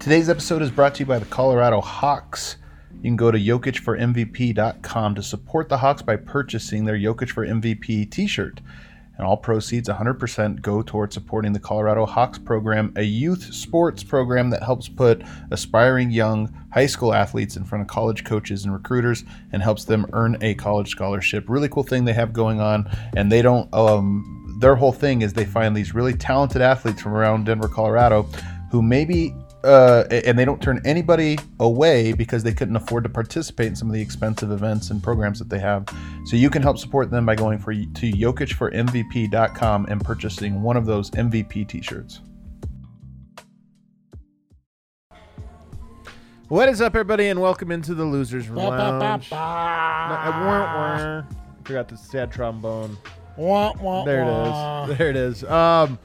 Today's episode is brought to you by the Colorado Hawks. You can go to jokicformvp.com to support the Hawks by purchasing their Jokic for MVP t-shirt. And all proceeds 100% go towards supporting the Colorado Hawks program, a youth sports program that helps put aspiring young high school athletes in front of college coaches and recruiters and helps them earn a college scholarship. Really cool thing they have going on. And they don't, um, their whole thing is they find these really talented athletes from around Denver, Colorado who maybe uh, and they don't turn anybody away because they couldn't afford to participate in some of the expensive events and programs that they have. So you can help support them by going for to jokicformvp.com and purchasing one of those MVP t-shirts. What is up, everybody, and welcome into the Losers Lounge. No, I wah, wah. Forgot the sad trombone. Wah, wah, There it is. There it is. Um,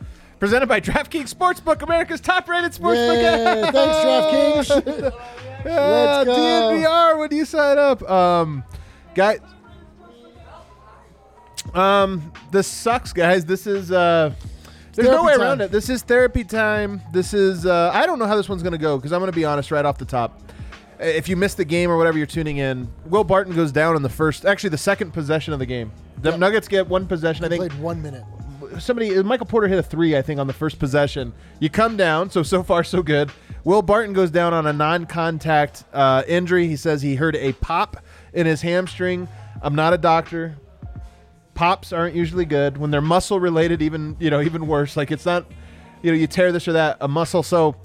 presented by DraftKings Sportsbook, America's top-rated sportsbook. Yay, thanks, DraftKings. Yeah, Let's go. DNVR when you sign up. Um, guy. Um, this sucks, guys. This is uh, there's no therapy way time. around it. This is therapy time. This is uh, I don't know how this one's gonna go because I'm gonna be honest right off the top. If you missed the game or whatever you're tuning in, Will Barton goes down in the first, actually the second possession of the game. The Yep. Nuggets get one possession. I think Played one minute. Somebody Michael Porter hit a three, I think, on the first possession. You come down, so so far so good. Will Barton goes down on a non-contact uh, injury. He says he heard a pop in his hamstring. I'm not a doctor. Pops aren't usually good when they're muscle related. Even you know even worse. Like it's not you know you tear this or that a muscle. So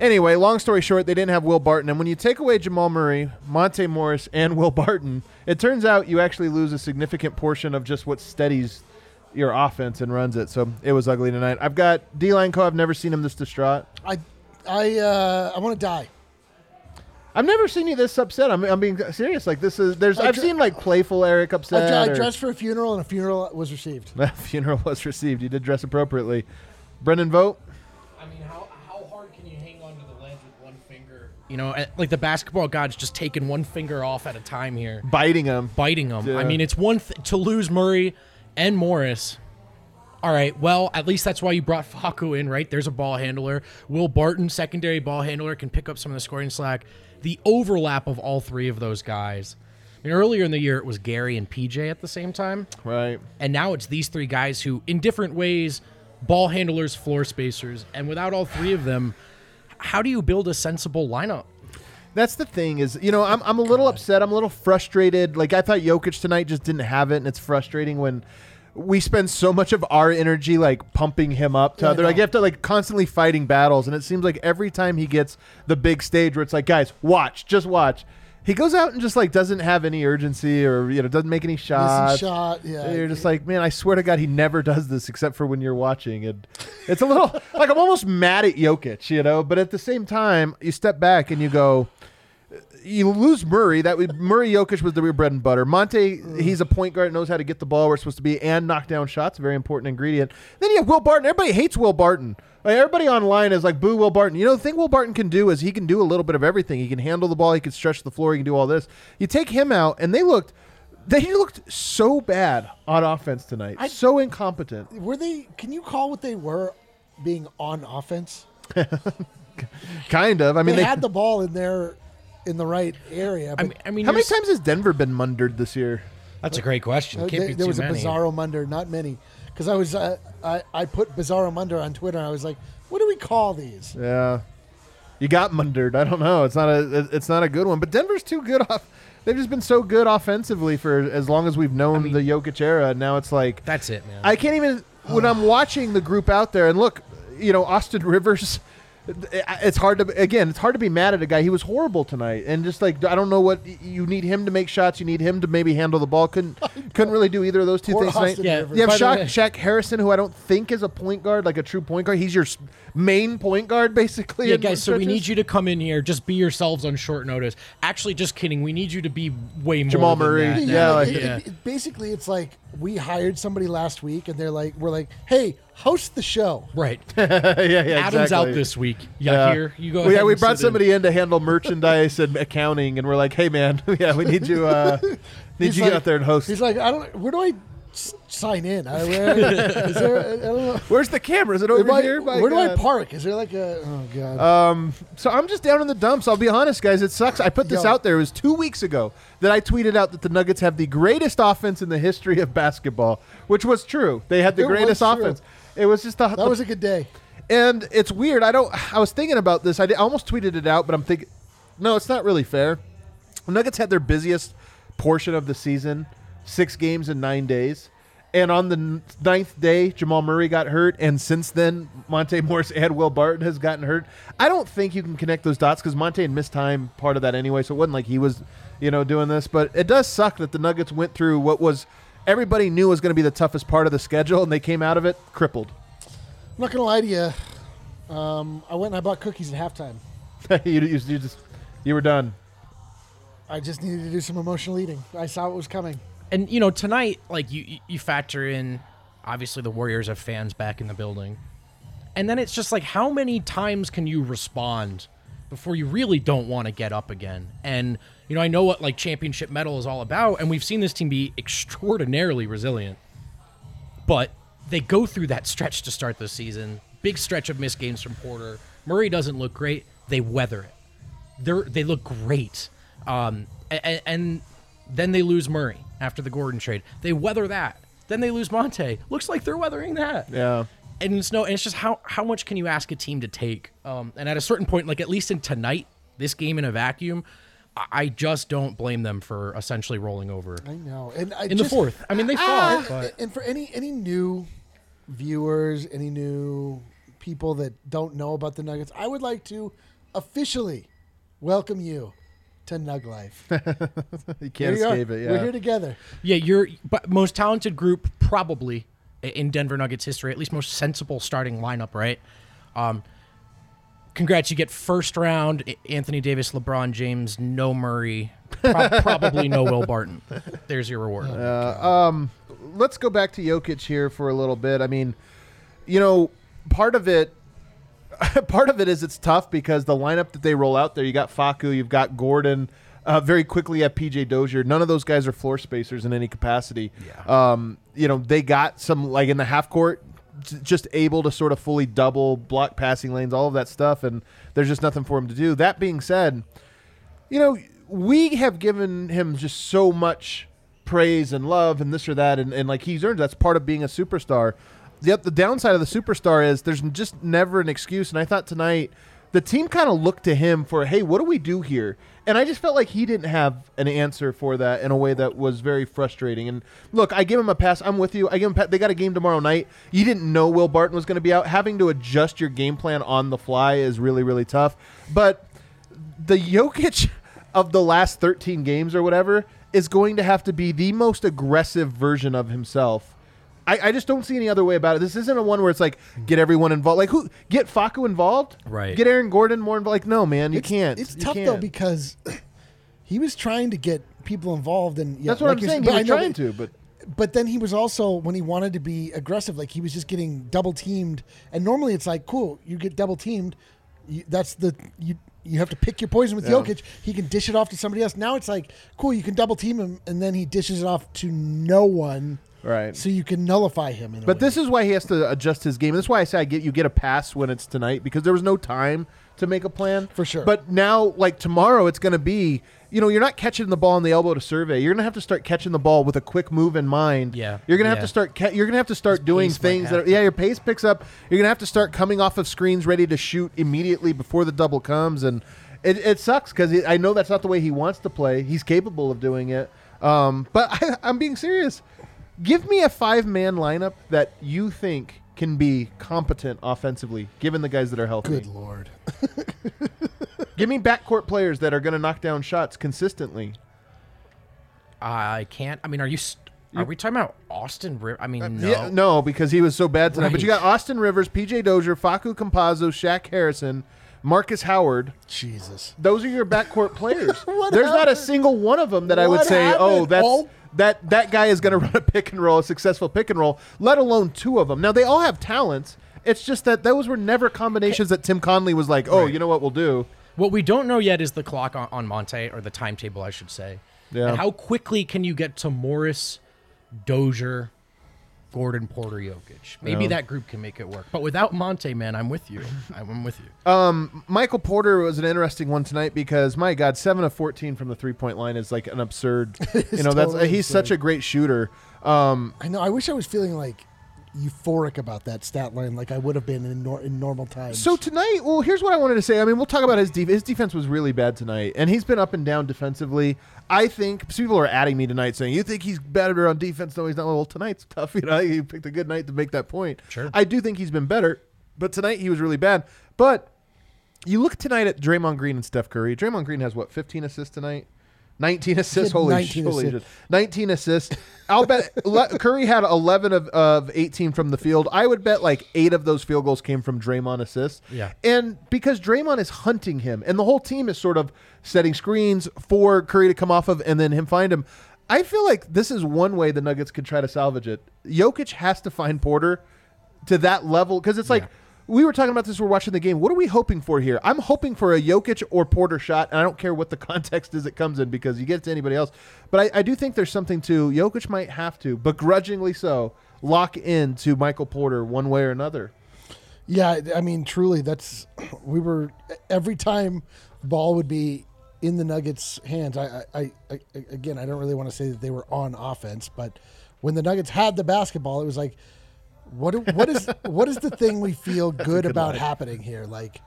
anyway, long story short, they didn't have Will Barton, and when you take away Jamal Murray, Monte Morris, and Will Barton, it turns out you actually lose a significant portion of just what steadies your offense and runs it. So it was ugly tonight. I've got D line co. I've never seen him this distraught. I, I, uh, I want to die. I've never seen you this upset. I'm, I'm being serious. Like this is there's I I've dr- seen like playful Eric I, upset. dr- I or- dressed for a funeral, and a funeral was received. That funeral was received. You did dress appropriately. Brendan Vogt. I mean, how, how hard can you hang on to the ledge with one finger? You know, like the basketball god's just taking one finger off at a time here, biting him. biting them. Yeah. I mean, it's one th- to lose Murray and Morris. All right, well, at least that's why you brought Faku in, right? There's a ball handler. Will Barton, secondary ball handler, can pick up some of the scoring slack. The overlap of all three of those guys. I mean, earlier in the year, it was Gary and PJ at the same time. Right. And now it's these three guys who, in different ways, ball handlers, floor spacers, and without all three of them, how do you build a sensible lineup? That's the thing is, you know, I'm, I'm a little upset. I'm a little frustrated. Like I thought Jokic tonight just didn't have it, and it's frustrating when we spend so much of our energy like pumping him up to Yeah, other. Like you have to like constantly fighting battles, and it seems like every time he gets the big stage where it's like, guys, watch, just watch. He goes out and just like doesn't have any urgency or you know doesn't make any shots. shot. Yeah. You're just like, man, I swear to God, he never does this except for when you're watching. And it's a little like I'm almost mad at Jokic, you know. But at the same time, you step back and you go, you lose Murray. That would, Murray Jokic was the real bread and butter. Monte, mm. he's a point guard, knows how to get the ball where it's supposed to be and knock down shots. Very important ingredient. Then you have Will Barton. Everybody hates Will Barton. Like, everybody online is like, boo Will Barton. You know, the thing Will Barton can do is he can do a little bit of everything. He can handle the ball. He can stretch the floor. He can do all this. You take him out, and they looked. They looked so bad on offense tonight. so incompetent. Were they? Can you call what they were being on offense? Kind of. I mean, they, they, had the ball in there, in the right area. I mean, I mean how many s- times has Denver been mundered this year? That's a great question. uh, Can't they- be there too was many. a Bizarro Munder, not many, because I was uh, I I put Bizarro Munder on Twitter. and I was like, what do we call these? Yeah, you got mundered. I don't know. It's not a. It's not a good one. But Denver's too good off. They've just been so good offensively for as long as we've known mean- the Jokic era. Now it's like That's it, man. I can't even when I'm watching the group out there and look, you know, Austin Rivers it's hard to again. It's hard to be mad at a guy. He was horrible tonight, and just like I don't know what you need him to make shots. You need him to maybe handle the ball. Couldn't couldn't really do either of those two Poor things tonight. Austin Yeah, Rivers. You have By Shaq, Shaq Harrison, who I don't think is a point guard, like a true point guard. He's your main point guard, basically. Yeah, guys. So we need you to come in here. Just be yourselves on short notice. Actually, just kidding. We need you to be way more. Jamal than Murray, that. yeah, like, like- it- it- it- basically, it's like we hired somebody last week, and they're like, we're like, hey, host the show. right. yeah, yeah, Adam's exactly. out this week. Yeah, Yeah. here you go. Well, yeah, we and brought sit in. somebody in to handle merchandise and accounting, and we're like, "Hey, man, yeah, we need you. Uh, need He's you like- get out there and host." He's like, I don't. Where do I s- sign in? I, where, is there? I don't know. Where's the camera? Is it over Am I- here? My where do I God. park? Is there like a? Oh god. Um, so I'm just down in the dumps. I'll be honest, guys. It sucks. I put this Yo. out there. It was two weeks ago that I tweeted out that the Nuggets have the greatest offense in the history of basketball, which was true. They had the It was greatest true. offense. It was just the, that was a good day. And it's weird. I don't. I was thinking about this. I, did, I almost tweeted it out, but I'm thinking, no, it's not really fair. The Nuggets had their busiest portion of the season, six games in nine days, and on the ninth day, Jamal Murray got hurt, and since then, Monte Morris and Will Barton has gotten hurt. I don't think you can connect those dots because Monte had missed time part of that anyway, so it wasn't like he was, you know, doing this. But it does suck that the Nuggets went through what was everybody knew was going to be the toughest part of the schedule, and they came out of it crippled. I'm not gonna lie to you. Um, I went and I bought cookies at halftime. you, you, you just you were done. I just needed to do some emotional eating. I saw it was coming. And you know, tonight, like you, you- factor in, obviously the Warriors have fans back in the building, and then it's just like, how many times can you respond before you really don't want to get up again? And you know, I know what like championship medal is all about, and we've seen this team be extraordinarily resilient, but they go through that stretch to start the season. Big stretch of missed games from Porter. Murray doesn't look great. They weather it. They're they look great. Um, and, and then they lose Murray after the Gordon trade. They weather that. Then they lose Monte. Looks like they're weathering that. Yeah. And it's no, and it's just how how much can you ask a team to take? Um, and at a certain point, like at least in tonight, this game in a vacuum, I, I just don't blame them for essentially rolling over I know. And I in just, the fourth. I mean, they Ah, fought, but and for any any new viewers, any new people that don't know about the Nuggets, I would like to officially welcome you to Nug Life. You can't Here we are. escape it. Yeah. We're here together. Yeah, you're but most talented group probably in Denver Nuggets history, at least most sensible starting lineup, right? Um, congrats, you get first round Anthony Davis, LeBron James, no Murray, prob- probably no Will Barton. There's your reward. Let's go back to Jokic here for a little bit. I mean, you know, part of it part of it is it's tough because the lineup that they roll out there, you got Faku, you've got Gordon, uh, very quickly at PJ Dozier. None of those guys are floor spacers in any capacity. Yeah. Um, you know, they got some like in the half court, just able to sort of fully double block passing lanes, all of that stuff, and there's just nothing for him to do. That being said, you know, we have given him just so much praise and love and this or that, and, and like he's earned. That's part of being a superstar. Yep, the downside of the superstar is there's just never an excuse. And I thought tonight the team kind of looked to him for, hey, what do we do here? And I just felt like he didn't have an answer for that in a way that was very frustrating. And look, I give him a pass. I'm with you. I give him. They got a game tomorrow night. You didn't know Will Barton was going to be out. Having to adjust your game plan on the fly is really, really tough. But the Jokic of the last 13 games or whatever is going to have to be the most aggressive version of himself. I, I just don't see any other way about it. This isn't a one where it's like get everyone involved. Like who get Faku involved? Right. Get Aaron Gordon more involved. Like no, man, you it's, can't. It's You tough can't. though because he was trying to get people involved, and yeah, that's what like I'm you're saying. He was trying that- to, but But then he was also when he wanted to be aggressive, like he was just getting double teamed. And normally it's like, cool, you get double teamed. You, that's the you. You have to pick your poison with Yeah. Jokic. He can dish it off to somebody else. Now it's like, cool, you can double team him, and then he dishes it off to no one, right. so you can nullify him. In But way. this is why he has to adjust his game. That's why I say I get you get a pass when it's tonight because there was no time to make a plan For sure. But now, like tomorrow, it's going to be you know you're not catching the ball on the elbow to survey. You're going to have to start catching the ball with a quick move in mind. Yeah. you're going to have to start. Ca- you're going to have to start doing things that are, yeah your pace picks up. You're going to have to start coming off of screens ready to shoot immediately before the double comes and. It, it sucks because I know that's not the way he wants to play. He's capable of doing it, um, but I, I'm being serious. Give me a five man lineup that you think can be competent offensively, given the guys that are healthy. Good lord. Give me backcourt players that are going to knock down shots consistently. I can't. I mean, are you? St- are we talking about Austin? Riv- I mean, uh, no. Yeah, no, because he was so bad tonight. But you got Austin Rivers, PJ Dozier, Faku Campazzo, Shaq Harrison, Marcus Howard. Jesus. Those are your backcourt players. What There's not a single one of them that I would What say, oh, that's Oh. That that guy is going to run a pick and roll, a successful pick and roll. Let alone two of them. Now they all have talents. It's just that those were never combinations that Tim Connelly was like, oh, you know what we'll do. What we don't know yet is the clock on, on Monte, or the timetable, I should say. Yeah. And how quickly can you get to Morris, Dozier, Gordon, Porter, Jokic? Maybe Yeah. that group can make it work. But without Monte, man, I'm with you. I'm with you. Um, Michael Porter was an interesting one tonight because my God, seven of fourteen from the three point line is like an absurd. you know, that's totally he's such a great shooter. Um, I know. I wish I was feeling like euphoric about that stat line, like I would have been in, nor- in normal times. So tonight, well, here's what I wanted to say. I mean, we'll talk about his defense. His defense was really bad tonight, and he's been up and down defensively. I think people are adding me tonight saying you think he's better on defense. No, he's not. Well, tonight's tough. You know, you picked a good night to make that point. Sure. I do think he's been better, but tonight he was really bad. But you look tonight at Draymond Green and Steph Curry. Draymond Green has what 15 assists tonight. 19 assists. Holy, 19 holy assists. shit. 19 assists. I'll bet Curry had 11 of, of 18 from the field. I would bet like eight of those field goals came from Draymond assists. Yeah. And because Draymond is hunting him, and the whole team is sort of setting screens for Curry to come off of and then him find him. I feel like this is one way the Nuggets could try to salvage it. Jokic has to find Porter to that level because it's like we were talking about this. We're watching the game. What are we hoping for here? I'm hoping for a Jokic or Porter shot, and I don't care what the context is it comes in because you get it to anybody else. But I, I do think there's something to Jokic might have to, begrudgingly so, lock in to Michael Porter one way or another. Yeah, I mean, truly, that's we were every time ball would be in the Nuggets' hands. I, I, I again, I don't really want to say that they were on offense, but when the Nuggets had the basketball, it was like, what, what is, what is the thing we feel good about happening here? Like,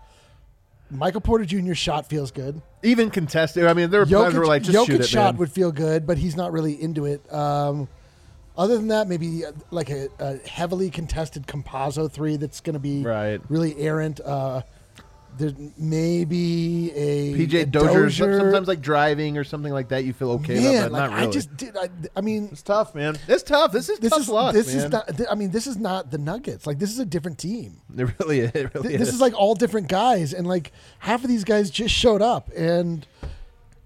Michael Porter Jr. shot feels good. Even contested. I mean, there were times where like just Jokic shoot it, shot man. would feel good, but he's not really into it. Um, other than that, maybe uh, like a, a heavily contested Campazzo three that's going to be Right. really errant. Uh, there's maybe a PJ a Dozier, Dozier. sometimes like driving or something like that. You feel okay man, about, but like not really. I just did. I, I mean, it's tough, man. It's tough. This is this tough is luck, this man. is not. th- I mean, this is not the Nuggets. Like this is a different team. It really, is. it really Th- this is like all different guys, and like half of these guys just showed up, and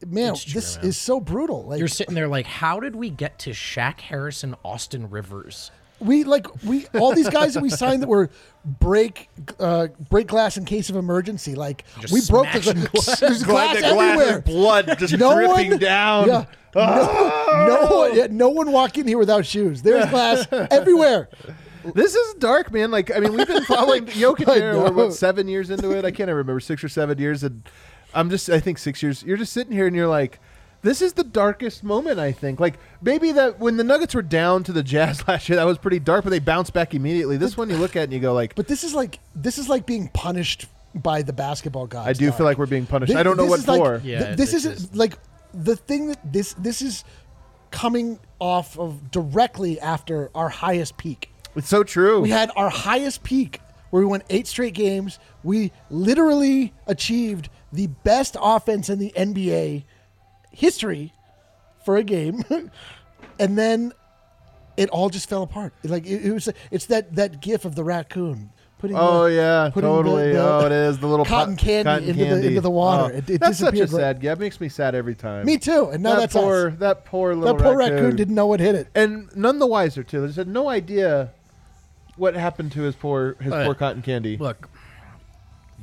man, true, this man. is so brutal. Like You're sitting there like, how did we get to Shaq Harrison, Austin Rivers? We like we all these guys that we signed that were break uh, break glass in case of emergency. Like Just we broke the glass. There's glass glass everywhere. is blood just No dripping one- down. Yeah. No, no one, yeah, no one walk in here without shoes. There's glass everywhere. This is dark, man. Like, I mean, we've been following Jokic I here. We're, what, seven years into it? I can't even remember. Six or seven years. And I'm just, I think six years. You're just sitting here and you're like, this is the darkest moment, I think. Like, maybe that when the Nuggets were down to the Jazz last year, that was pretty dark, but they bounced back immediately. This one you look at and you go, like, But this is like this is like being punished by the basketball gods. I do dog. feel like we're being punished. Thi- I don't know this what is like- for. Yeah, th- this this is, is- like the thing that this this is coming off of directly after our highest peak. It's so true. We had our highest peak where we won eight straight games. We literally achieved the best offense in the NBA history for a game, and then it all just fell apart. Like it, it was, it's that that gif of the raccoon putting. Oh the, yeah, putting the- totally. the oh, it is the little cotton candy cotton into the- into the water. Oh, It- it that's such a sad. Yeah, it makes me sad every time. Me too. And now that that's poor, us. that poor little That poor raccoon. didn't know what hit it. and none the wiser too. They had no idea what happened to his poor his Uh, poor cotton candy. Look,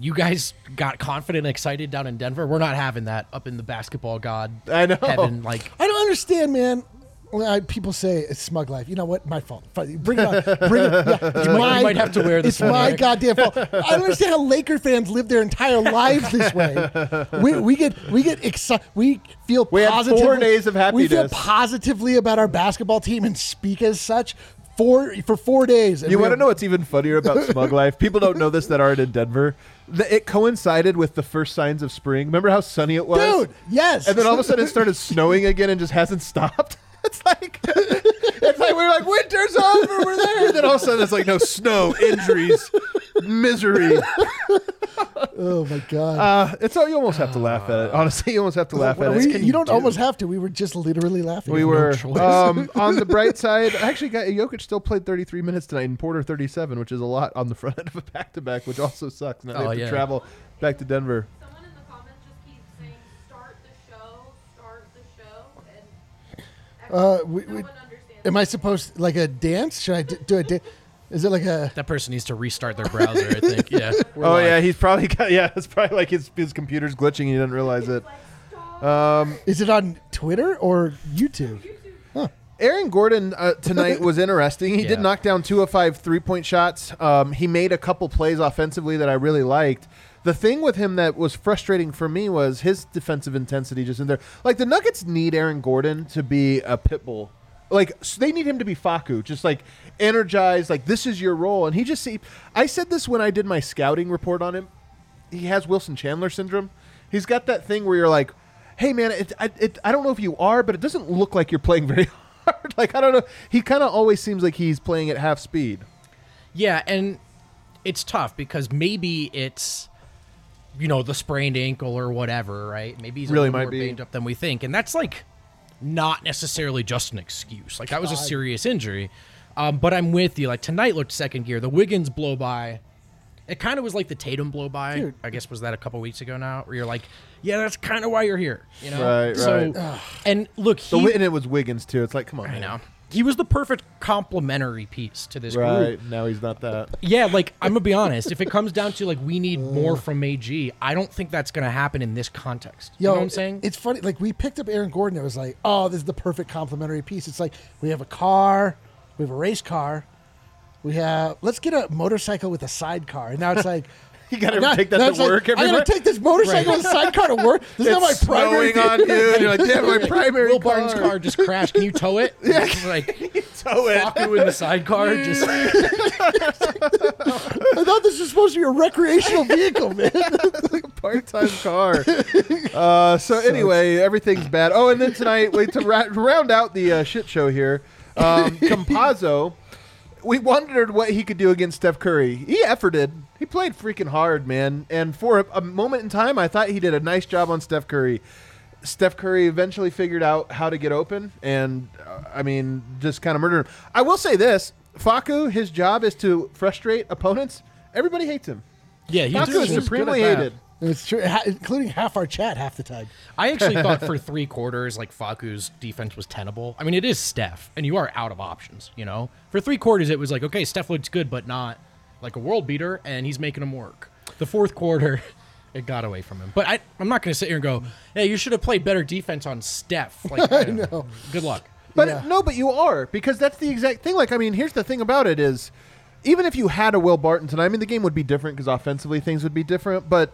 you guys got confident and excited down in Denver. We're not having that up in the basketball god I know. heaven. Like, I don't understand, man. When I, people say it's smug life. You know what? My fault. Bring it on. Bring it. Yeah, it's might- my, you might have to wear this It's one, my Eric. goddamn fault. I don't understand how Laker fans live their entire lives this way. We, we get we get excited. We feel We had positively. four days of happiness. We feel positively about our basketball team and speak as such for for four days. You want to know what's even funnier about Smug Life? People don't know this that aren't in Denver. The, it coincided with the first signs of spring. Remember how sunny it was, dude? Yes. And then all of a sudden it started snowing again and just hasn't stopped. It's like it's like. We're like, winter's over. We're there. And then all of a sudden, it's like, no snow, injuries, misery. Oh my god. Uh, it's all you almost have to laugh at it. Honestly, you almost have to laugh at we, it. you, don't almost have to. We were just literally laughing. We were choice. um, on the bright side. Actually, got Jokic still played 33 minutes tonight, and Porter 37, which is a lot on the front end of a back to back, which also sucks. Now they Oh, have to yeah. travel back to Denver. Uh, we- no we- one. Am I supposed like a dance? Should I d- do a dance? Is it like a? That person needs to restart their browser. I think. Yeah. We're oh live. yeah, he's probably got yeah. It's probably like his his computer's glitching. and He didn't realize it. Um, Is it on Twitter or YouTube? Aaron Gordon uh, tonight was interesting. He did Yeah. knock down two of five three point shots. Um, he made a couple plays offensively that I really liked. The thing with him that was frustrating for me was his defensive intensity just in there. Like the Nuggets need Aaron Gordon to be a pit bull. Like s- they need him to be Faku, just like energized. Like this is your role, and he just see. I said this when I did my scouting report on him. He has Wilson Chandler syndrome. He's got that thing where you're like, "Hey man, it, I, it, I don't know if you are, but it doesn't look like you're playing very hard. like I don't know. He kind of always seems like he's playing at half speed. Yeah, and it's tough because maybe it's you know the sprained ankle or whatever, right? Maybe he's Really a little might more be. banged up than we think, and that's like not necessarily just an excuse. Like that was a serious injury. Um, but I'm with you. Like tonight looked second gear. The Wiggins blow by. It kind of was like the Tatum blow by. Dude. I guess was that a couple weeks ago now, where you're like, yeah, that's kind of why you're here, you know? Right, so, right. And look, he, Wi- and it was Wiggins too. It's like, come on, I man. know he was the perfect complementary piece to this group. Right now he's not that. Yeah, like I'm gonna be honest. If it comes down to like we need more from AG, I don't think that's gonna happen in this context. you know what I'm saying? It's funny. Like we picked up Aaron Gordon. It was like, oh, this is the perfect complementary piece. It's like we have a car, we have a race car, we have. Let's get a motorcycle with a sidecar. And now it's like. You gotta take that to like, work I gotta take this motorcycle with a sidecar to work. This is not my primary. on you. And you're like, damn, my primary Will car. Barton's car just crashed. Can you tow it? yeah. like Tow it. Faku in the sidecar. Just I thought this was supposed to be a recreational vehicle, man. Like a part-time car. Uh, so anyway, everything's bad. Oh, and then tonight, wait to ra- round out the uh, shit show here. Um, Campazzo, we wondered what he could do against Steph Curry. He efforted. He played freaking hard, man. And for a, a moment in time, I thought he did a nice job on Steph Curry. Steph Curry eventually figured out how to get open, and uh, I mean, just kind of murdered him. I will say this: Faku, his job is to frustrate opponents. Everybody hates him. yeah, he's, Faku is he's supremely good hated. it's true, ha- including half our chat half the time. I actually thought for three quarters, like Faku's defense was tenable. I mean, it is Steph, and you are out of options. You know, for three quarters, it was like, okay, Steph looks good, but not like a world beater, and he's making him work. The fourth quarter, it got away from him. But I, I'm not going to sit here and go, hey, you should have played better defense on Steph. Like, I know. Good luck. But Yeah. no, but you are because that's the exact thing. Like, I mean, here's the thing about it is, even if you had a Will Barton tonight, I mean, the game would be different because offensively things would be different. But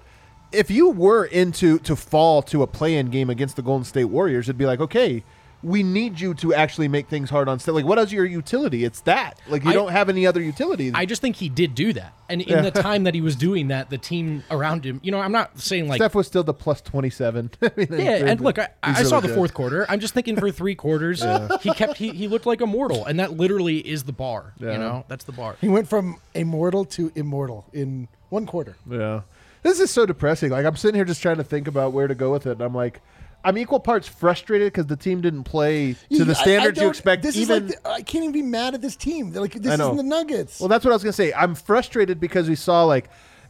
if you were into to fall to a play-in game against the Golden State Warriors, it'd be like, okay, we need you to actually make things hard on Steph. Like, what is your utility? It's that. Like, you I- don't have any other utility. I just think he did do that. And in the time that he was doing that, the team around him, you know, I'm not saying like Steph was still the plus twenty-seven. I mean, Yeah, and look, I, I he's saw really the fourth quarter. I'm just thinking for three quarters, he kept he, he looked like a mortal, and that literally is the bar. Yeah. You know, that's the bar. He went from immortal to immortal in one quarter. Yeah. This is so depressing. Like I'm sitting here just trying to think about where to go with it. And I'm like, I'm equal parts frustrated because the team didn't play to the I- I standards you expect. This even is like the, I can't even be mad at this team. They're Like this isn't the Nuggets. well, that's what I was gonna say. I'm frustrated because we saw like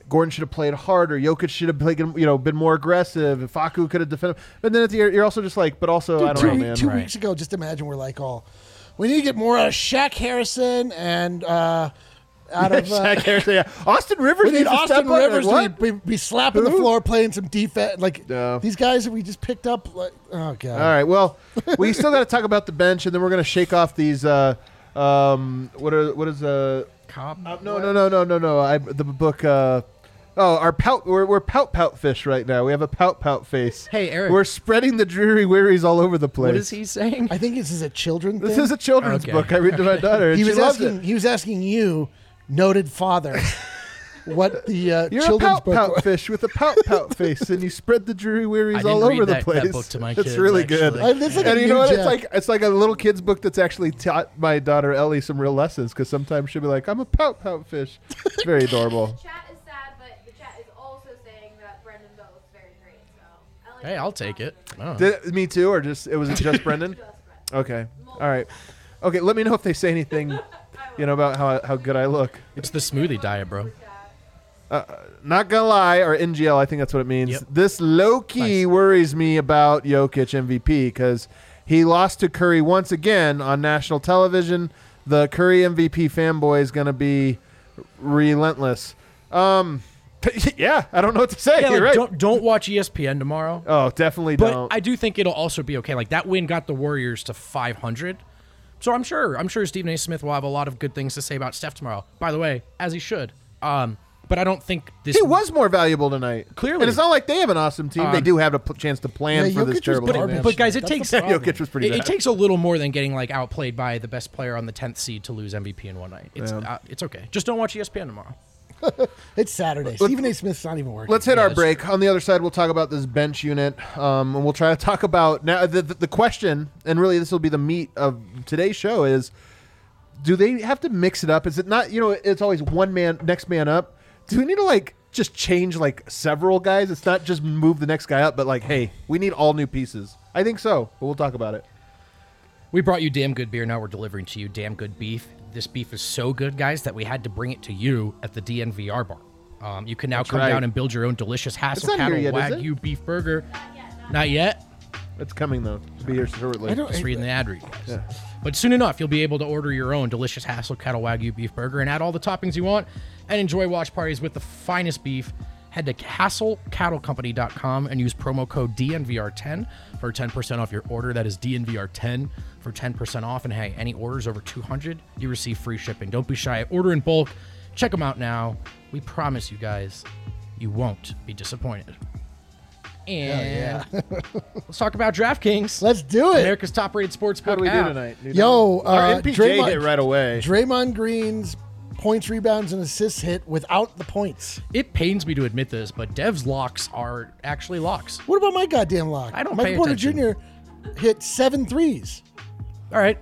Gordon should have played harder. Jokic should have played, you know, been more aggressive. Faku could have defended. But then at the, you're also just like, but also I don't two, know, man. two Right. weeks ago, just imagine we're like all, we need to get more out of Shaq Harrison and uh, out of uh, Shaq Harrison, yeah. Austin Rivers we need Austin step up. Like, Rivers what? to be, be, be slapping the floor, playing some defense. Like Yeah. these guys that we just picked up. Like oh god. All right. Well, we still got to talk about the bench, and then we're gonna shake off these. Uh, um, what are what is uh, Cobb. Uh, no, no, no, no, no, no. I the book. Uh, oh, our pout. We're, we're pout pout fish right now. We have a pout pout face. Hey, Eric. We're spreading the dreary wearies all over the place. What is he saying? I think this is a children This thing. is a children's Okay. book I read to my daughter. And he she was loves asking. it. He was asking you, noted father. what the uh, You're a children's pout book. pout fish with a pout pout face, and you spread the dreary I wearies didn't all over read the that- place. that book to my it's kids, really good. actually. I- it's like a and you know new what? It's like it's like a little kid's book that's actually taught my daughter Ellie some real lessons because sometimes she'll be like, "I'm a pout pout fish." It's very adorable. Chat is sad, but the chat is also saying that Brendan Bell is very great. So Ellie Hey, I'll take it. Oh. Did, me too, or just it was just Brendan? Just Brendan. Okay, all right, okay. Let me know if they say anything, you know, about how how good I look. It's the smoothie diet, bro. Not gonna lie, or NGL, I think that's what it means. Yep. This low key Nice. worries me about Jokic MVP because he lost to Curry once again on national television. The Curry MVP fanboy is gonna be relentless. Um, yeah, I don't know what to say. Yeah, like, right. don't don't watch ESPN tomorrow. oh, definitely But don't. I do think it'll also be okay. Like that win got the Warriors to 500. So I'm sure I'm sure Stephen A. Smith will have a lot of good things to say about Steph tomorrow. By the way, as he should. Um, but I don't think this he was more valuable tonight. Clearly. and it's not like they have an awesome team. they Um, do have a p- chance to plan Yeah, for Jokic this terrible But, team. but guys, it That's takes problem. Jokic was pretty it, it takes a little more than getting like outplayed by the best player on the 10th seed to lose MVP in one night. It's Yeah. uh, it's okay. Just don't watch ESPN tomorrow. It's Saturday. Stephen A. Smith's not even working. Let's hit Yeah, our that's break. On the other side, we'll talk about this bench unit, um, and we'll try to talk about now. The, the, the question, and really, this will be the meat of today's show: is do they have to mix it up? Is it not? You know, it's always one man, next man up. Do we need to like just change like several guys? It's not just move the next guy up, but like, hey, we need all new pieces. I think so, but we'll talk about it. We brought you damn good beer. Now we're delivering to you damn good beef. This beef is so good, guys, that we had to bring it to you at the DNVR bar. Um, you can now come right. down and build your own delicious Hassel not Cattle yet. Wagyu beef burger. Not yet. It's coming though. It'll be here shortly. I don't. Just reading the ad read, guys. But soon enough, you'll be able to order your own delicious Hassel Cattle Wagyu beef burger and add all the toppings you want and enjoy watch parties with the finest beef. Head to HassleCattleCompany.com and use promo code DNVR10 for 10% off your order. That is DNVR10 for 10% off. And hey, any orders over 200, you receive free shipping. Don't be shy. Order in bulk. Check them out now. We promise you guys, you won't be disappointed. And let's talk about DraftKings. Let's do it. America's top-rated sportsbook How do we do tonight? Do you Yo, uh, our MPJ Draymond- hit right away. Draymond Green's points, rebounds, and assists hit without the points. It pains me to admit this, but Dev's locks are actually locks. What about my goddamn lock? I don't Michael pay Porter attention. Jr. hit seven threes. All right,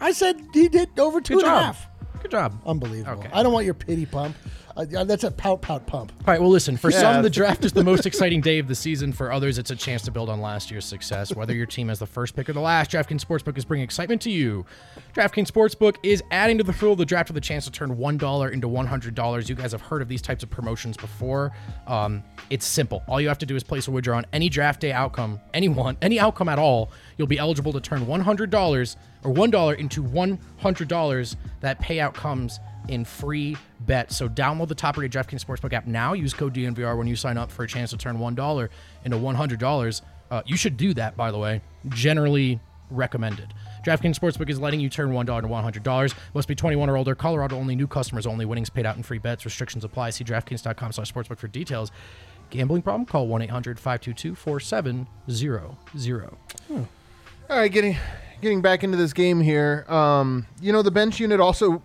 I said he did over two good and a half. Good job. Unbelievable. Okay. I don't want your pity pump. Uh, that's a pout pout pump. All right, well, listen, for Yeah. some, the draft is the most exciting day of the season. For others, it's a chance to build on last year's success. Whether your team has the first pick or the last, DraftKings Sportsbook is bringing excitement to you. DraftKings Sportsbook is adding to the thrill of the draft with a chance to turn $1 into $100. You guys have heard of these types of promotions before. Um, it's simple. All you have to do is place a wager on any draft day outcome, anyone, any outcome at all. You'll be eligible to turn $100 or $1 into $100. That payout comes in free bets. So download the top rated DraftKings Sportsbook app now. Use code DNVR when you sign up for a chance to turn $1 into $100. Uh, you should do that, by the way. Generally recommended. DraftKings Sportsbook is letting you turn $1 to $100. Must be 21 or older. Colorado only. New customers only. Winnings paid out in free bets. Restrictions apply. See DraftKings.com slash sportsbook for details. Gambling problem? Call 1-800-522-4700. All right, getting getting back into this game here. Um, you know, the bench unit also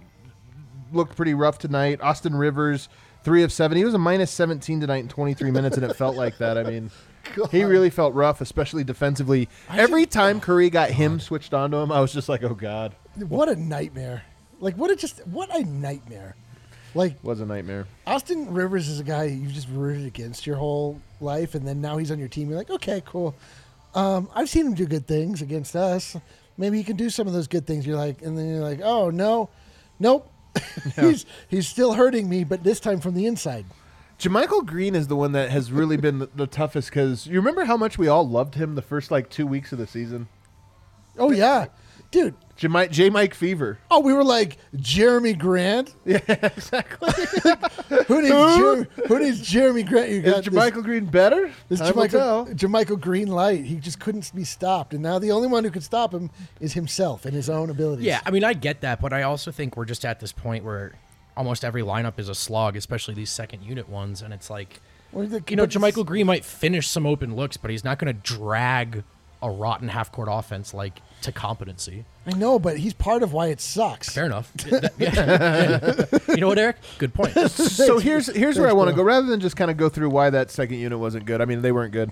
looked pretty rough tonight. Austin Rivers, three of seven. He was a minus seventeen tonight in twenty three minutes, and it felt like that. I mean, he really felt rough, especially defensively. Every time Curry got him switched onto him, I was just like, oh god, What a nightmare. Like what a just what a nightmare. Like was a nightmare. Austin Rivers is a guy you've just rooted against your whole life, and then now he's on your team. You're like, okay, cool. Um, I've seen him do good things against us. Maybe he can do some of those good things. You're like, and then you're like, oh no, nope. he's he's still hurting me, but this time from the inside. JaMychal Green is the one that has really been the, the toughest because you remember how much we all loved him the first like two weeks of the season. Oh yeah, dude. J. J. Mike Fever. Oh, we were like Jerami Grant. Yeah, exactly. Who needs Jer- who needs Jerami Grant? You Is got this- JaMychal Green better? This Time will tell. Jermichael, Jermichael Green light. He just couldn't be stopped, and now the only one who can stop him is himself and his own abilities. Yeah, I mean, I get that, but I also think we're just at this point where almost every lineup is a slog, especially these second unit ones, and it's like, Well, the- you know, but JaMychal Green might finish some open looks, but he's not going to drag a rotten half court offense like to competency. I know, but he's part of why it sucks. Fair enough. That- yeah. You know what, Eric? Good point. so here's here's where I want to go. Rather than just kind of go through why that second unit wasn't good. I mean, they weren't good.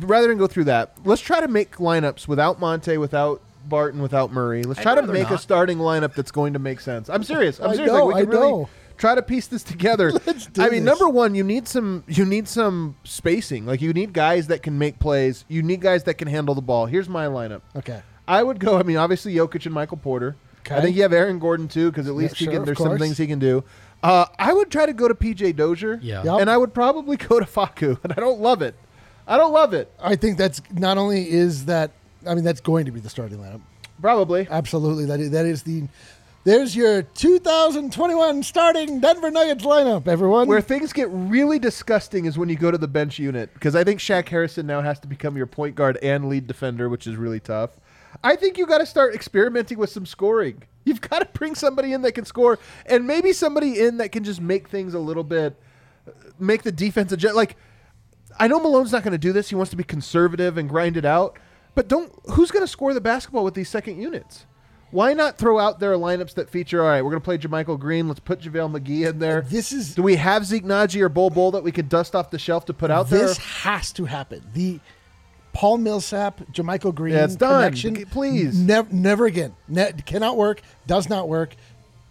Rather than go through that, let's try to make lineups without Monte, without Barton, without Murray. Let's I'd try to rather make a starting lineup that's going to make sense. I'm serious. I'm I serious. know, like, we I can really know. try to piece this together. Let's do I mean, this. number one, you need some you need some spacing. Like you need guys that can make plays. You need guys that can handle the ball. Here's my lineup. Okay. I would go. I mean, obviously Jokic and Michael Porter. I think you have Aaron Gordon too, because at least he sure, can. of There's some things he can do. Uh, I would try to go to PJ Dozier. Yeah. Yep. And I would probably go to Faku, and I don't love it. I don't love it. I think that's not only is that I mean that's going to be the starting lineup. Probably. Absolutely, that is, that is the. There's your 2021 starting Denver Nuggets lineup, everyone. Where things get really disgusting is when you go to the bench unit, because I think Shaq Harrison now has to become your point guard and lead defender, which is really tough. I think you got to start experimenting with some scoring. You've got to bring somebody in that can score, and maybe somebody in that can just make things a little bit, make the defense adjust. Like, I know Malone's not going to do this. He wants to be conservative and grind it out. But don't who's going to score the basketball with these second units? Why not throw out their lineups that feature? All right, we're going to play JaMychal Green. Let's put JaVale McGee in there. This is- Do we have Zeke Nnaji or Bol Bol that we could dust off the shelf to put out there? this has to happen. The Paul Millsap, JaMychal Green Yeah, it's done. connection. Please. never, never again. Ne- cannot work. Does not work.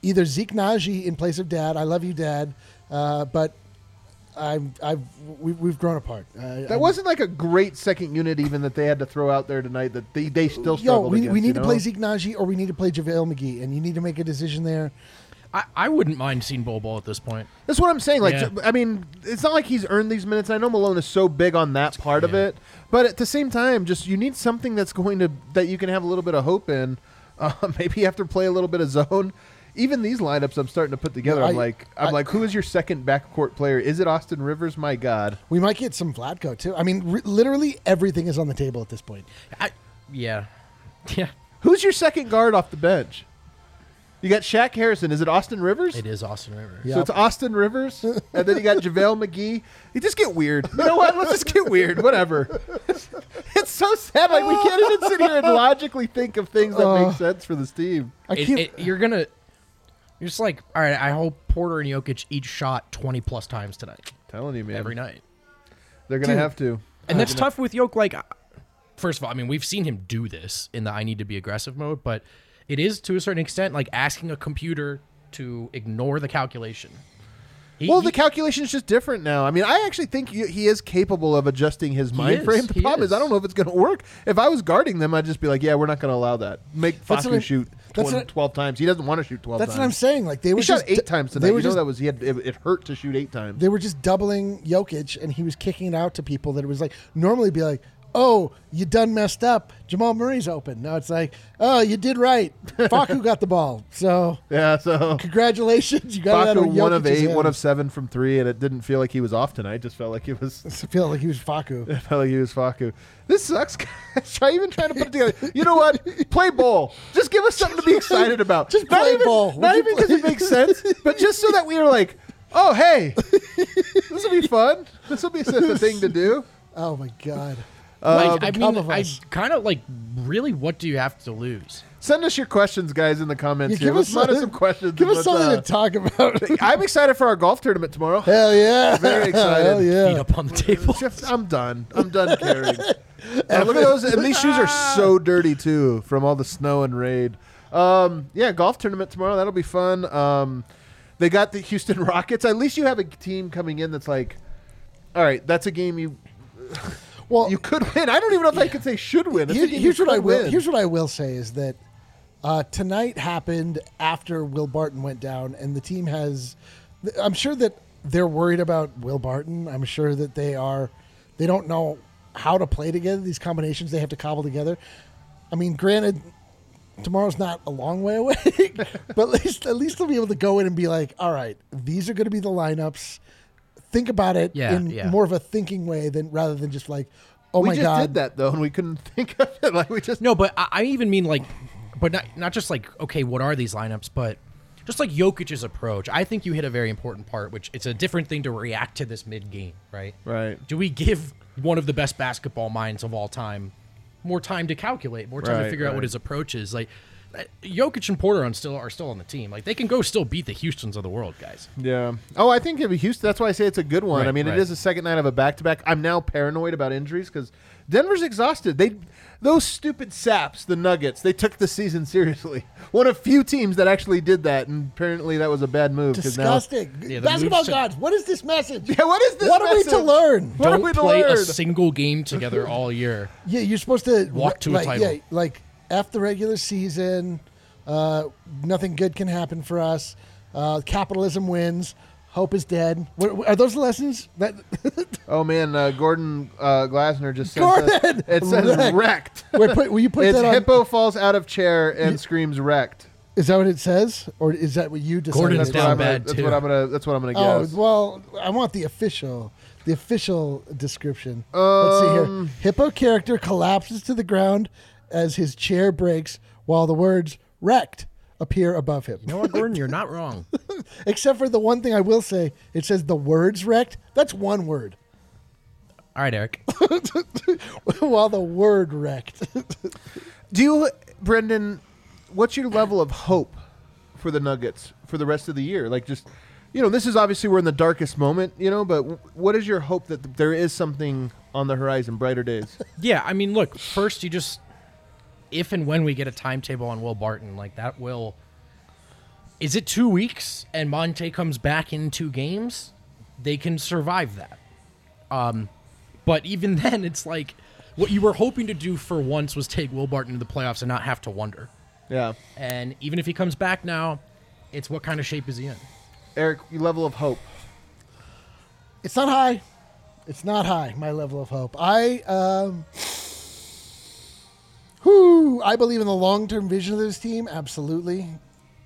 Either Zeke Nnaji in place of Dad. I love you, Dad. Uh, but I'm, I've, we, we've grown apart. Uh, That wasn't like a great second unit even that they had to throw out there tonight that they, they still Yo, we, against, we need to know? play Zeke Nnaji or we need to play JaVale McGee, and you need to make a decision there. I, I wouldn't mind seeing Bol Bol at this point. That's what I'm saying. Like, Yeah. I mean, it's not like he's earned these minutes. I know Malone is so big on that part of Yeah. it, but at the same time, just you need something that's going to that you can have a little bit of hope in. Uh, maybe you have to play a little bit of zone. Even these lineups, I'm starting to put together. I- I'm like, I'm I- like, who is your second backcourt player? Is it Austin Rivers? My God, We might get some Vlatko too. I mean, re- literally everything is on the table at this point. I, yeah. Yeah. who's your second guard off the bench? You got Shaq Harrison. Is it Austin Rivers? It is Austin Rivers. Yeah. So it's Austin Rivers, and then you got JaVale McGee. You just get weird. You know what? Let's just get weird. Whatever. It's so sad. Like we can't even sit here and logically think of things that Uh, make sense for this team. I It- can't. it- you're gonna. You're just like, all right. I hope Porter and Jokic each shot 20 plus times tonight, telling you, man. every night. They're gonna Dude. have to. And that's tough with Yoke. Like, first of all, I mean, we've seen him do this in the I need to be aggressive mode, but it is to a certain extent like asking a computer to ignore the calculation. He- Well, he- the calculation is just different now. I mean, I actually think he he is capable of adjusting his mind is. frame. The problem is. is. I don't know if it's going to work. If I was guarding them, I'd just be like, "Yeah, we're not going to allow that. Make That's Faku shoot that's 20 what- 12 times. He doesn't want to shoot 12 That's times. what I'm saying. Like they were He shot eight du- times tonight. They were you know that was he had it, it hurt to shoot eight times. they were just doubling Jokic, and he was kicking it out to people that it was like normally be like, "Oh, you done messed up. Jamal Murray's open." Now it's like, "Oh, you did right. Faku got the ball. So yeah, so congratulations, you got it Faku one of eight, one of seven from three, and it didn't feel like he was off tonight. Just felt like it was. I feel like he was Faku. It felt like he was Faku. This sucks. guys. Try even trying to put it together. You know what? Play ball. Just give us something to be excited about. Just not play even, ball. Not Would even because it makes sense, but just so that we are like, oh hey, this will be fun. This will be such a thing to do. Oh my god. Like, I become mean, I kind of like, really, what do you have to lose? Send us your questions, guys, in the comments Yeah, here. give Let's us some questions. Give us let's, something uh, to talk about. I'm excited for our golf tournament tomorrow. Hell yeah. Very excited. Hell yeah! Feet up on the table. I'm done. I'm done caring. Uh, look at those, and these shoes are so dirty too from all the snow and rain. Um, yeah, golf tournament tomorrow. That'll be fun. Um, they got the Houston Rockets. At least you have a team coming in that's like, all right, that's a game you Well, you could win. I don't even know if I could say should win. It's a Here- here's you what I will. win. Here's what I will say is that uh, tonight happened after Will Barton went down, and the team has. I'm sure that they're worried about Will Barton. I'm sure that they are. They don't know how to play together. These combinations they have to cobble together. I mean, granted, tomorrow's not a long way away, but at least at least they'll be able to go in and be like, all right, these are going to be the lineups. Think about it Yeah, in yeah. more of a thinking way than rather than just like, oh we my just god, did that though, and we couldn't think of it. Like we just No, but I, I even mean like, but not not just like okay, what are these lineups, but just like Jokic's approach. I think you hit a very important part, which it's a different thing to react to this mid game, right? right. Do we give one of the best basketball minds of all time more time to calculate, more time to Right, figure out what his approach is. Like Jokic and Porter on still are still on the team. Like they can go still beat the Houston's of the world, guys. Yeah. Oh, I think if Houston. That's why I say it's a good one. Right, I mean, right. it is a second night of a back to back. I'm now paranoid about injuries because Denver's exhausted. They, those stupid saps, the Nuggets. They took the season seriously. One of few teams that actually did that, and apparently that was a bad move. 'cause now- Disgusting. Yeah, Basketball moves to- gods, what is this message? Yeah, what is this? What are we to message? learn? What are Don't we to play a single game together all year. Yeah, you're supposed to Walk to a like, title. Yeah, like after the regular season, uh, nothing good can happen for us. Uh, capitalism wins. Hope is dead. What, are those lessons? That Oh man, uh, Gordon uh, Glasner just sent Gordon! us- It says Wrecked. wrecked. wait, put, will you put It's that on? hippo falls out of chair and screams wrecked. Is that what it says, or is that what you decided? Gordon's it That's what down I'm gonna- bad, That's too. what I'm gonna. That's what I'm gonna guess. Oh well, I want the official, the official description. Let's see Um, here. Hippo character collapses to the ground as his chair breaks, while the words "wrecked" appear above him. You know what, Gordon? You're not wrong. Except for the one thing I will say, it says the words "wrecked." That's one word, All right, Eric. while the word "wrecked." Do you, Brendan? What's your level of hope for the Nuggets for the rest of the year? Like, just you know, this is obviously we're in the darkest moment, you know. But what is your hope that there is something on the horizon, brighter days? Yeah, I mean, look, first you just if and when we get a timetable on Will Barton, like that will is it 2 weeks and Monte comes back in two games, they can survive that. Um but even then it's like what you were hoping to do for once was take Will Barton to the playoffs and not have to wonder. yeah, And even if he comes back now, it's what kind of shape is he in? Eric, your level of hope. It's not high. It's not high. My level of hope. I um. I believe in the long-term vision of this team. Absolutely.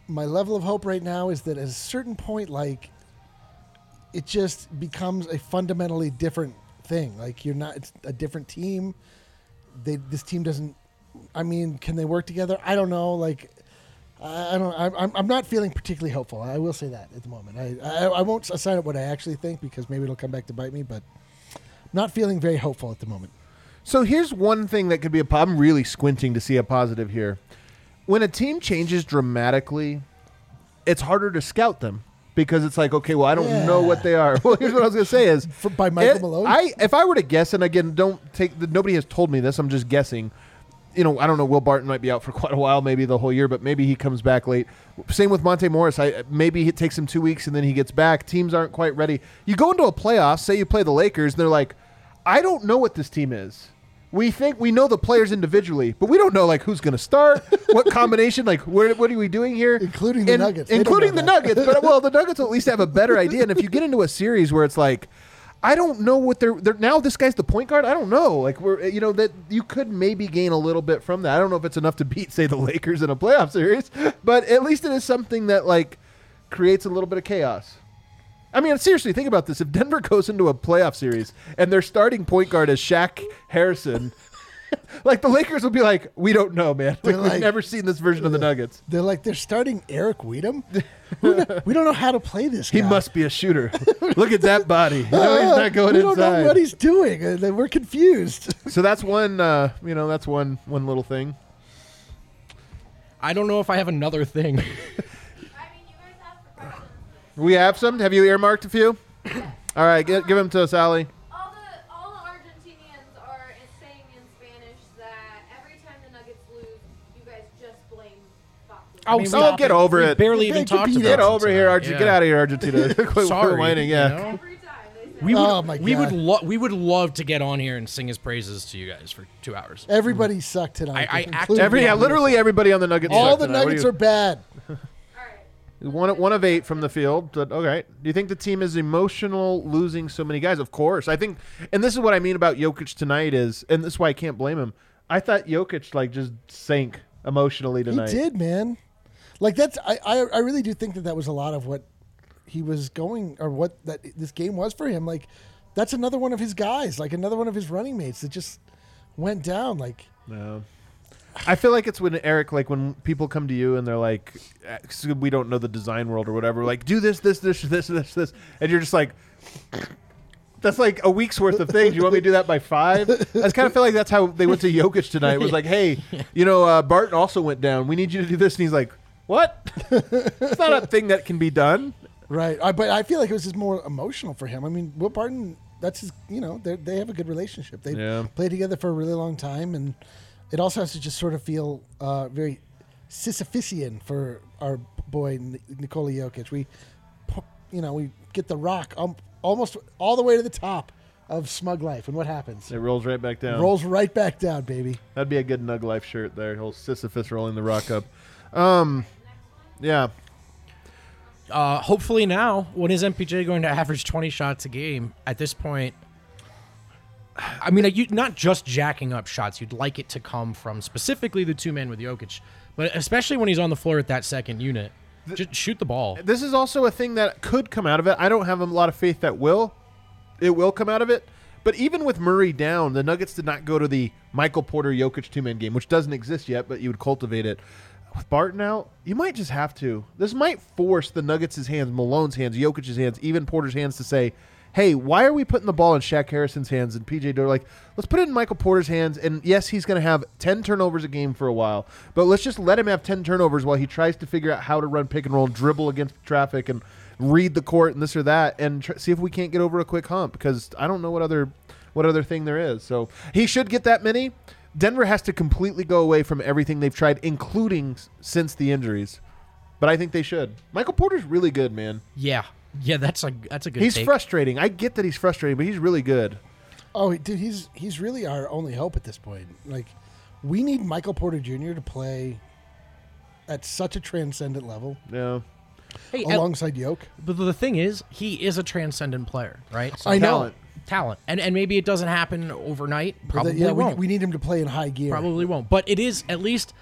My level of hope right now is that at a certain point, like, it just becomes a fundamentally different thing. Like you're not. It's a different team. They. This team doesn't. I mean, can they work together? I don't know. Like, I don't. I'm. I'm not feeling particularly hopeful. I will say that at the moment. I. I, I won't assign it what I actually think because maybe it'll come back to bite me. But not feeling very hopeful at the moment. So here's one thing that could be a. problem. I'm really squinting to see a positive here. When a team changes dramatically, it's harder to scout them because it's like, okay, well, I don't know what they are. Well, here's what I was gonna say is For- by Michael it- Malone? I if I were to guess, and again, don't take the, nobody has told me this. I'm just guessing. You know, I don't know. Will Barton might be out for quite a while, maybe the whole year, but maybe he comes back late. Same with Monte Morris. I maybe it takes him two weeks and then he gets back. Teams aren't quite ready. You go into a playoff. Say you play the Lakers, and they're like, I don't know what this team is. We think we know the players individually, but we don't know like who's going to start, what combination, like where, what are we doing here, Including the And- Nuggets. They including the that. Nuggets. But well, the Nuggets will at least have a better idea. And if you get into a series where it's like, I don't know what they're, they're now this guy's the point guard. I don't know. Like we're you know that you could maybe gain a little bit from that. I don't know if it's enough to beat say the Lakers in a playoff series, but at least it is something that like creates a little bit of chaos. I mean, seriously, think about this. If Denver goes into a playoff series and their starting point guard is Shaq Harrison, like the Lakers will be like, we don't know, man. Like, They're we've never seen this version of the Nuggets. They're like they're starting Eric Wedum. Who we don't know how to play this. He guy. must be a shooter. Look at that body. You know, he's not going we don't inside. know what he's doing. we're confused. so that's one. Uh, you know, that's one one little thing. I don't know if I have another thing. I mean, you guys asked the questions. We have some. Have you earmarked a few? All right, give, give them to us, Allie. All the all the Argentinians are saying in Spanish that every time the Nuggets lose, you guys just blame Facu. Oh, mean, stop oh, get it. over We it. Barely even could talked about it. Get it over here, tonight. Argentina. Yeah. Get out of here, Argentina. Quit Sorry, whining, you know? Every time they say We would, Oh, my we would, God. lo- we would love to get on here and sing his praises to you guys for two hours. Everybody sucked tonight. I- I including Every, yeah, the literally everybody on the Nuggets. All suck the tonight. What do Nuggets you- are bad. One, one of eight from the field. But okay. Do you think the team is emotional losing so many guys? Of course. I think, and this is what I mean about Jokic tonight is, and this is why I can't blame him. I thought Jokic like just sank emotionally tonight. He did, man. Like that's I, I I really do think that that was a lot of what he was going or what that this game was for him. Like that's another one of his guys, like another one of his running mates that just went down. Like No. I feel like it's when Eric, like when people come to you and they're like, "Uh, we don't know the design world or whatever, like do this, this, this, this, this, this, and you're just like, That's like a week's worth of things. You want me to do that by five? I just kind of feel like that's how they went to Jokic tonight. It was like, hey, you know, uh, Barton also went down. We need you to do this, and he's like, what? it's not a thing that can be done. Right. I, but I feel like it was just more emotional for him. I mean, Will Barton, that's his, you know, they they have a good relationship. They Yeah. played together for a really long time. And it also has to just sort of feel uh, very Sisyphusian for our boy N- Nikola Jokic. We, you know, we get the rock um, almost all the way to the top of Smug Life. And what happens? It rolls right back down. Rolls right back down, baby. That'd be a good Nug Life shirt there. Whole Sisyphus rolling the rock up. Um, yeah. Uh, hopefully now, when is MPJ going to average 20 shots a game? At this point, I mean, you, not just jacking up shots. You'd like it to come from specifically the two men with Jokic, but especially when he's on the floor at that second unit, just shoot the ball. This is also a thing that could come out of it. I don't have a lot of faith that will. It will come out of it. But even with Murray down, the Nuggets did not go to the Michael Porter Jokic two man game, which doesn't exist yet, but you would cultivate it. With Barton out, you might just have to. This might force the Nuggets' hands, Malone's hands, Jokic's hands, even Porter's hands to say, hey, why are we putting the ball in Shaq Harrison's hands and PJ Dozier? Like, let's put it in Michael Porter's hands. And yes, he's going to have 10 turnovers a game for a while, but let's just let him have 10 turnovers while he tries to figure out how to run pick and roll, dribble against traffic, and read the court and this or that, and tr- see if we can't get over a quick hump because I don't know what other what other thing there is. So he should get that many. Denver has to completely go away from everything they've tried, including s- since the injuries. But I think they should. Michael Porter's really good, man. Yeah, yeah, that's a that's a good. He's take. frustrating. I get that he's frustrating, but he's really good. Oh, dude, he's he's really our only hope at this point. Like, we need Michael Porter Jr. to play at such a transcendent level Yeah. Hey, at- alongside Yoke. But the thing is, he is a transcendent player, right? So I know. Talent. talent, and and maybe it doesn't happen overnight. Probably that- yeah, won't. we need him to play in high gear. Probably won't. But it is at least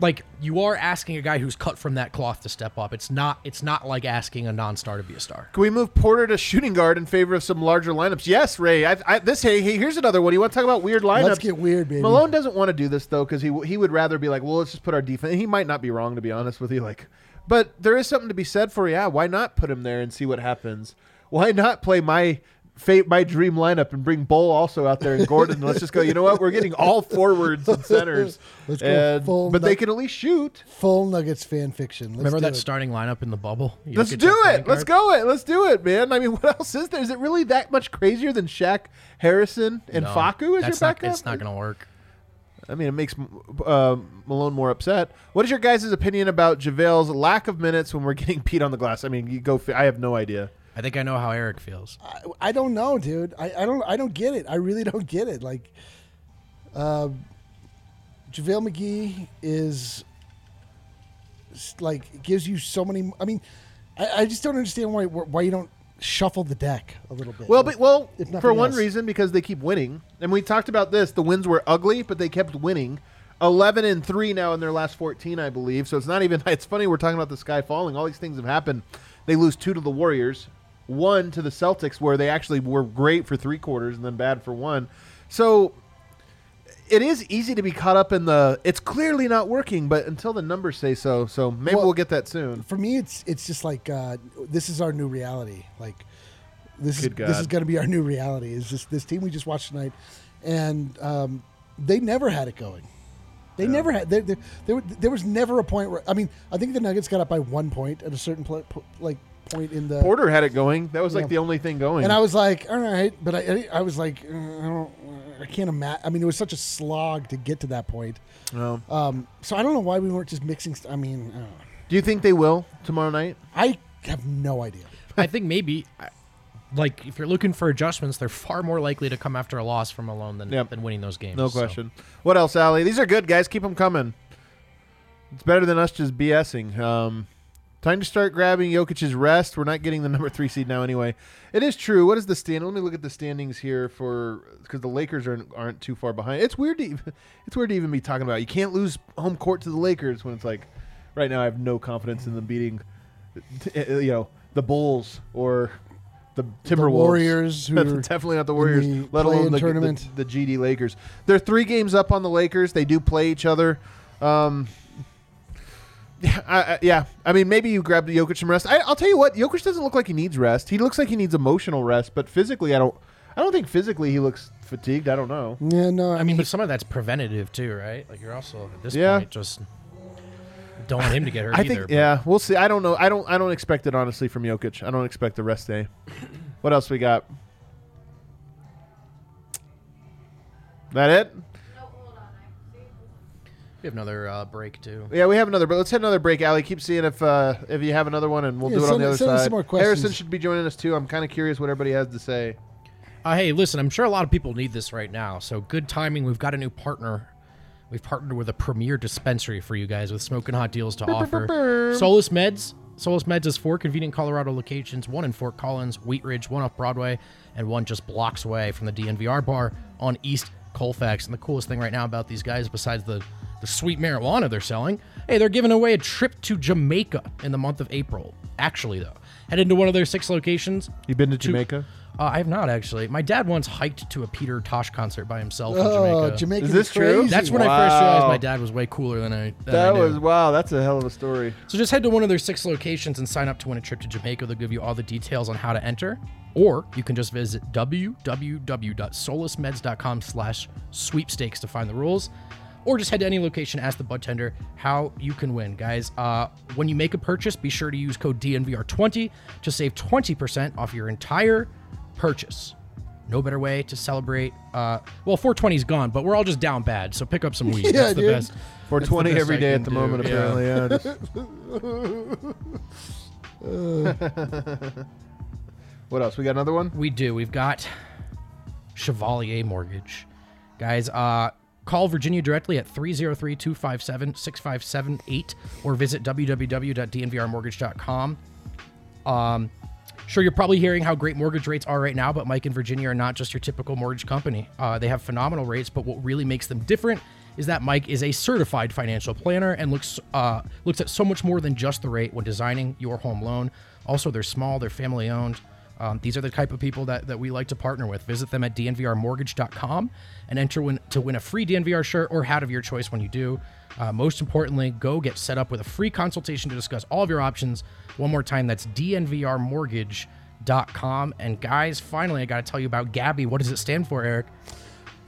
like you are asking a guy who's cut from that cloth to step up. It's not. It's not like asking a non-star to be a star. Can we move Porter to shooting guard in favor of some larger lineups? Yes, Ray. I, I, this hey, hey, here's another one. You want to talk about weird lineups? Let's get weird, baby. Malone doesn't want to do this though because he he would rather be like, well, let's just put our defense. He might not be wrong to be honest with you, like, but there is something to be said for yeah. Why not put him there and see what happens? Why not play my fate, my dream lineup and bring Bol also out there and Gordon? let's just go. You know what? We're getting all forwards and centers, Let's go and- full but they can at least shoot. Full Nuggets fan fiction. Let's Remember that it. starting lineup in the bubble? Let's do it. Let's go it. Let's do it, man. I mean, what else is there? Is it really that much crazier than Shaq Harrison and No, Facu as that's your not, backup? It's not going to work. I mean, it makes uh, Malone more upset. What is your guys' opinion about JaVale's lack of minutes when we're getting beat on the glass? I mean, you go. fi- I have no idea. I think I know how Eric feels. I, I don't know, dude. I, I don't I don't get it. I really don't get it. Like, uh, JaVale McGee is like gives you so many. I mean, I, I just don't understand why why you don't shuffle the deck a little bit. Well, but, well, if for one else. reason, because they keep winning, and we talked about this. The wins were ugly, but they kept winning. Eleven and three now in their last fourteen, I believe. So it's not even. It's funny we're talking about the sky falling. All these things have happened. They lose two to the Warriors, one to the Celtics, where they actually were great for three quarters and then bad for one. So it is easy to be caught up in the. It's clearly not working, but until the numbers say so. So maybe Well- we'll get that soon. for me, it's it's just like uh, this is our new reality. Like this is Good this is going to be our new reality. Is just this team we just watched tonight, and um, they never had it going. They never had. There, there, was never a point where I mean, I think the Nuggets got up by one point at a certain pl- po- like point in the. Porter had it going. That was like Yeah. the only thing going. and I was like, all right, but I, I was like, uh, I don't, I can't imagine. I mean, it was such a slog to get to that point. No. Um, so I don't know why we weren't just mixing. St- I mean, I, don't know. Do you think they will tomorrow night? I have no idea. I think maybe, like, if you're looking for adjustments, they're far more likely to come after a loss from Malone than, Yep. than winning those games. No So, question. What else, Allie? These are good, guys. Keep them coming. It's better than us just BSing. Um, time to start grabbing Jokic's rest. We're not getting the number three seed now anyway. It is true. What is the stand? Let me look at the standings here for because the Lakers aren't aren't too far behind. It's weird to even, it's weird to even be talking about. You can't lose home court to the Lakers when it's like right now. I have no confidence in them beating, uh, you know, the Bulls or the Timberwolves. Warriors, who are definitely not the Warriors, the let alone the, tournament. the, the GD Lakers. They're three games up on the Lakers. They do play each other. Um, Yeah, I, I, yeah. I mean, maybe you grab the Jokic some rest. I, I'll tell you what, Jokic doesn't look like he needs rest. He looks like he needs emotional rest, but physically, I don't. I don't think physically he looks fatigued. I don't know. Yeah, no, I, I mean, but some of that's preventative too, right? Like you're also at this Yeah. point just don't want him to get hurt I either. think but- yeah, we'll see. I don't know. I don't. I don't expect it honestly from Jokic. I don't expect the rest day. What else we got? That it? No, hold on. I see. We have another uh, break too. Yeah, we have another. But let's hit another break. Ali, keep seeing if uh, if you have another one, and we'll Yeah, do it on send- the other send us side. some more questions. Harrison should be joining us too. I'm kind of curious what everybody has to say. Uh, hey, listen, I'm sure a lot of people need this right now. So good timing. We've got a new partner. We've partnered with a premier dispensary for you guys with smoking hot deals to offer. Solus Meds. Solus Meds has four convenient Colorado locations: one in Fort Collins, Wheat Ridge, one off Broadway, and one just blocks away from the DNVR bar on East Colfax. And the coolest thing right now about these guys, besides the the sweet marijuana they're selling, hey, they're giving away a trip to Jamaica in the month of April. Actually, though, head into one of their six locations. You been to Jamaica? Uh, I have not actually. My dad once hiked to a Peter Tosh concert by himself in oh, Jamaica. Jamaica Is this true? That's when I first realized my dad was way cooler than I. Than I That knew. was wow. That's a hell of a story. So just head to one of their six locations and sign up to win a trip to Jamaica. They'll give you all the details on how to enter. Or you can just visit www.solusmeds.com slash sweepstakes to find the rules. Or just head to any location, ask the bud tender how you can win. Guys, uh, when you make a purchase, be sure to use code DNVR20 to save 20% off your entire purchase. No better way to celebrate. Uh, well, 420 is gone, but we're all just down bad, so pick up some weed. Yeah, That's the dude. best. For That's the twenty best every I day can at the do, moment, yeah. apparently. Yeah. just- what else? We got another one. We do. We've got Chevalier Mortgage. Guys, uh, call Virginia directly at 303 257 6578 or visit www.dnvrmortgage.com. Um, sure, you're probably hearing how great mortgage rates are right now, but Mike and Virginia are not just your typical mortgage company. Uh, they have phenomenal rates, but what really makes them different is that Mike is a certified financial planner and looks uh, looks at so much more than just the rate when designing your home loan. Also, they're small, they're family owned. Um, these are the type of people that, that we like to partner with. Visit them at dnvrmortgage.com and enter win, to win a free DNVR shirt or hat of your choice when you do. Uh, most importantly, go get set up with a free consultation to discuss all of your options. One more time, that's dnvrmortgage.com. And guys, finally, I got to tell you about Gabi. What does it stand for, Eric?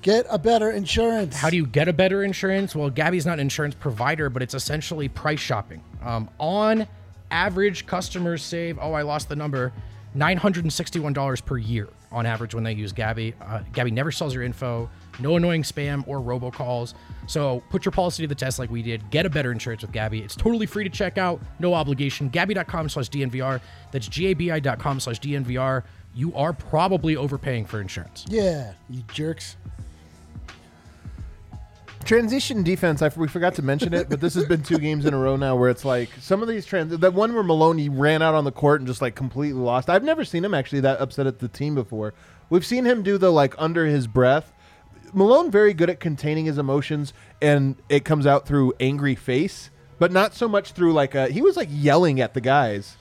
Get a better insurance. How do you get a better insurance? Well, Gabi's not an insurance provider, but it's essentially price shopping. Um, on average, customers save, oh, I lost the number, $961 per year on average when they use Gabi. Uh, Gabi never sells your info, no annoying spam or robocalls. So put your policy to the test like we did. Get a better insurance with Gabi. It's totally free to check out, no obligation. Gabby.com slash DNVR. That's G-A-B-I.com slash DNVR. You are probably overpaying for insurance. Yeah, you jerks. Transition defense. I, we forgot to mention it, but this has been two games in a row now where it's like some of these trans. That one where Maloney ran out on the court and just like completely lost. I've never seen him actually that upset at the team before. We've seen him do the like under his breath. Malone very good at containing his emotions, and it comes out through angry face, but not so much through like a. He was like yelling at the guys.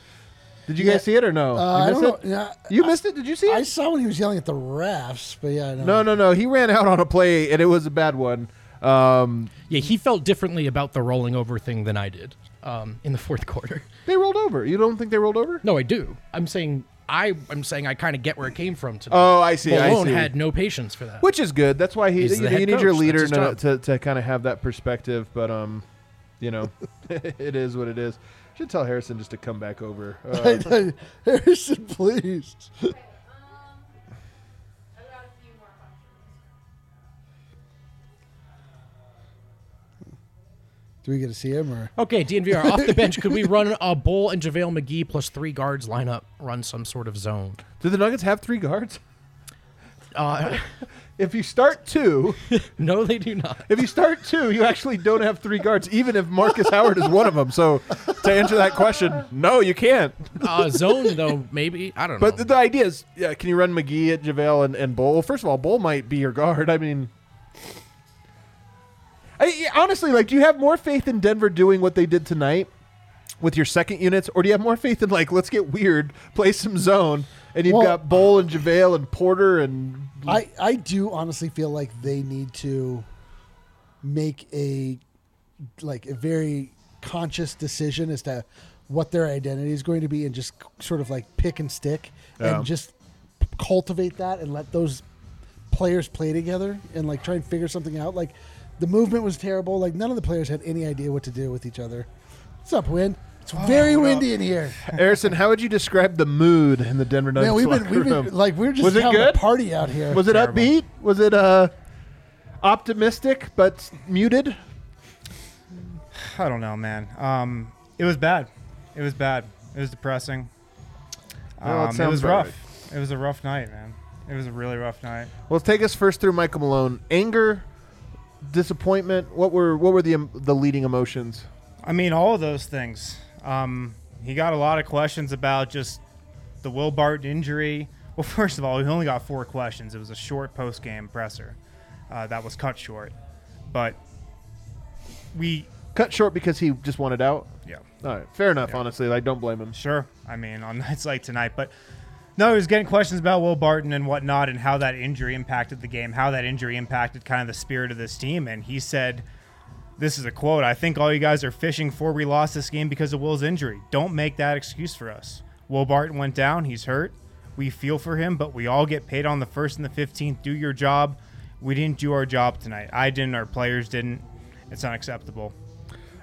Did you Yeah. guys see it or no? Uh, You I missed don't it? know. Yeah, You missed it? Did you see it? I saw when he was yelling at the refs, but yeah, No, no, no. He ran out on a play, and it was a bad one. Um, Yeah, he felt differently about the rolling over thing than I did um, in the fourth quarter. they rolled over. You don't think they rolled over? No, I do. I'm saying I. I'm saying I kind of get where it came from. Today. Oh, I see. I Malone see. had no patience for that. Which is good. That's why he. He's You, the you head need your leader to, to, to kind of have that perspective. But um, you know, it is what it is. Should tell Harrison just to come back over. Uh, Harrison, please. Do we get to see him or? Okay, DNVR off the bench. Could we run a Bol and JaVale McGee plus three guards lineup? Run some sort of zone. do the Nuggets have three guards? Uh, If you start two, no, they do not. if you start two, you actually don't have three guards, even if Marcus Howard is one of them. So, to answer that question, no, you can't. Uh, zone though, maybe. I don't know. But the, the idea is, yeah, can you run McGee at JaVale and, and Bol? First of all, Bol might be your guard. I mean, I, honestly, like, do you have more faith in Denver doing what they did tonight with your second units, or do you have more faith in like, let's get weird, play some zone, and you've Well- got Bol and JaVale and Porter and I I do honestly feel like they need to make a like a very conscious decision as to what their identity is going to be, and just sort of like pick and stick, Yeah. and just cultivate that, and let those players play together, and like try and figure something out. Like the movement was terrible. Like none of the players had any idea what to do with each other. What's up, Win? It's very windy in here. Harrison, how would you describe the mood in the Denver Nuggets Man, we've been, locker we've room? been like we're just Was it having good? a party out here. was it Terrible. upbeat? Was it uh, optimistic but muted? I don't know, man. Um, it was bad. It was bad. It was depressing. Well, it Um, it, sounds was about rough. It was a rough night, man. It was a really rough night. Well, take us first through Michael Malone. Anger, disappointment. What were what were the the leading emotions? I mean, all of those things. Um, he got a lot of questions about just the Will Barton injury. Well, first of all, he only got four questions. It was a short post game presser uh, that was cut short. But we, Cut short because he just wanted out. yeah, All right, fair enough. Honestly, I don't blame him. sure. I mean, on nights like tonight, but no, he was getting questions about Will Barton and whatnot, and how that injury impacted the game, how that injury impacted kind of the spirit of this team. And he said, "This is a quote. I think all you guys are fishing for we lost this game because of Will's injury. Don't make that excuse for us. Will Barton went down. He's hurt. We feel for him, but we all get paid on the first and the fifteenth. Do your job. We didn't do our job tonight. I didn't. Our players didn't. It's unacceptable."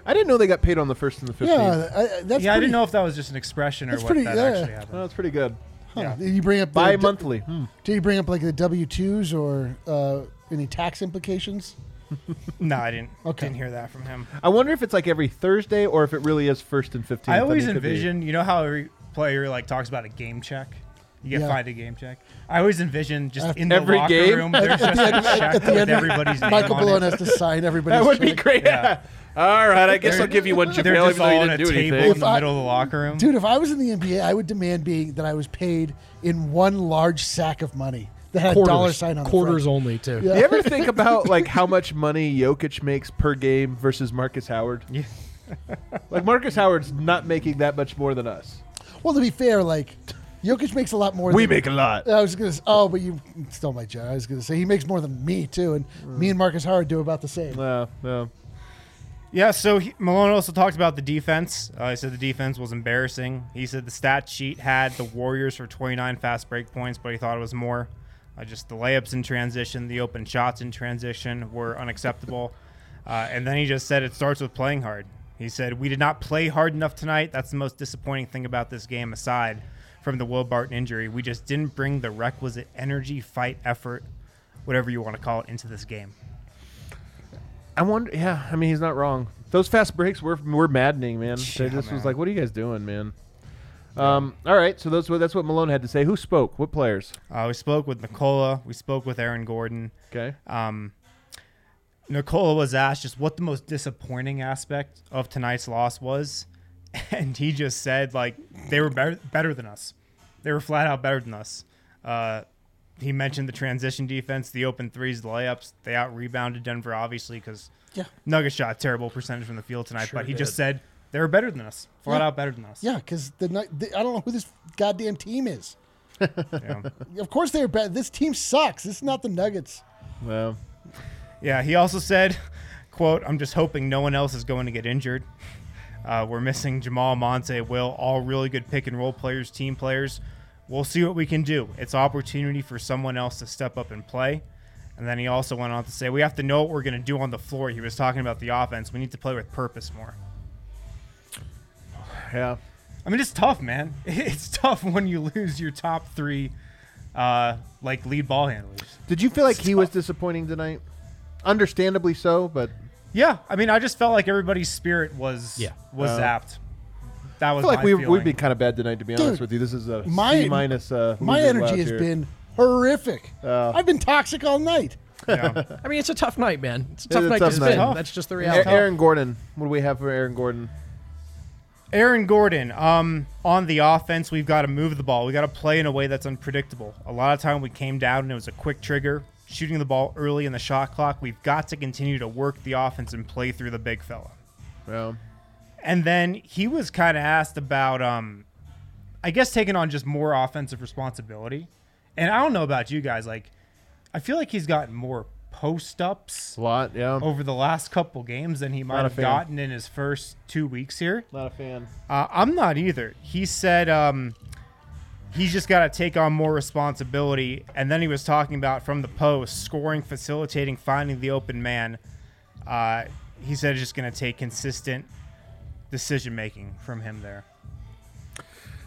I didn't know they got paid on the first and the fifteenth. yeah, I, I- that's yeah, I pretty, didn't know if that was just an expression or That's what pretty- that yeah. actually happened. Oh, that's pretty good. Huh. yeah. Did you bring up the, Bi-monthly. Hmm. Did you bring up like the W twos or uh, any tax implications? No, I didn't. Okay. Didn't hear that from him. I wonder if it's like every Thursday or if it really is first and fifteenth. I always mean, be. envision, you know how every player like talks about a game check. You get Yeah. fined a game check. I always envision just After in the every locker game? room, there's just a check At the with end, everybody's name Michael on Malone it. has to sign everybody's. That would be check. great. Yeah. All right, I guess They're- I'll give you one chip. They're even just though all you on didn't a do table anything. in the I- middle of the locker room. Dude, if I was in the NBA, I would demand being that I was paid in one large sack of money that had a quarters, dollar sign on quarters the only too. Yeah. You ever think about like how much money Jokic makes per game versus Marcus Howard? Yeah. like Marcus Howard's not making that much more than us. Well, to be fair, like Jokic makes a lot more. We than, make a lot. I was gonna. s- Oh, but you stole my joke. I was gonna say he makes more than me too, and me and Marcus Howard do about the same. Yeah, no. Yeah, so he, Malone also talked about the defense. Uh, he said the defense was embarrassing. He said the stat sheet had the Warriors for 29 fast break points, but he thought it was more. Uh, just the layups in transition, the open shots in transition were unacceptable. Uh, and then he just said it starts with playing hard. He said, We did not play hard enough tonight. That's the most disappointing thing about this game, aside from the Will Barton injury. We just didn't bring the requisite energy, fight, effort, whatever you want to call it, into this game. I wonder. Yeah, I mean he's not wrong. Those fast breaks were were maddening, man. they Yeah, just was like, "What are you guys doing, man?" Um. All right. So those that's what Malone had to say. Who spoke? What players? Uh, we spoke with Nikola. We spoke with Aaron Gordon. Okay. Um, Nikola was asked just what the most disappointing aspect of tonight's loss was, and he just said like they were better, better than us. They were flat out better than us. Uh, he mentioned the transition defense, the open threes, the layups. They out rebounded Denver obviously because Yeah. Nuggets shot a terrible percentage from the field tonight. Sure but he did. just said they were better than us, flat Yeah. out better than us. Yeah, because the, the I don't know who this goddamn team is. Yeah. Of course they're bad. This team sucks. This is not the Nuggets. Well, Yeah, he also said, "quote I'm just hoping no one else is going to get injured. Uh, we're missing Jamal, Monte, Will, all really good pick and roll players, team players. We'll see what we can do. It's opportunity for someone else to step up and play." And then he also went on to say, "We have to know what we're going to do on the floor." He was talking about the offense. We need to play with purpose more. yeah. I mean, it's tough, man. It's tough when you lose your top three, uh, like lead ball handlers. Did you feel like he was disappointing tonight? Understandably so, but Yeah, I mean, I just felt like everybody's spirit was Yeah. was Uh, zapped. That I was feel like my we, feeling. we've been kind of bad tonight. To be honest with you, this is a my- C minus. Uh, My energy has year. been horrific. Oh. I've been toxic all night. Yeah. I mean, it's a tough night, man. It's a It tough is a night tough to night. spin. That's just the A- reality. Aaron Gordon. What do we have for Aaron Gordon? Aaron Gordon, um, on the offense, we've got to move the ball. We got to play in a way that's unpredictable. A lot of time we came down and it was a quick trigger, shooting the ball early in the shot clock. We've got to continue to work the offense and play through the big fella. Well, And then he was kind of asked about, um, I guess, taking on just more offensive responsibility. And I don't know about you guys, like, I feel like he's gotten more post ups A lot, yeah. over the last couple games than he might have fan. gotten in his first two weeks here. Not a fan. Uh, I'm not either. He said um, he's just got to take on more responsibility. And then he was talking about from the post, scoring, facilitating, finding the open man. Uh, he said it's just going to take consistent decision making from him there.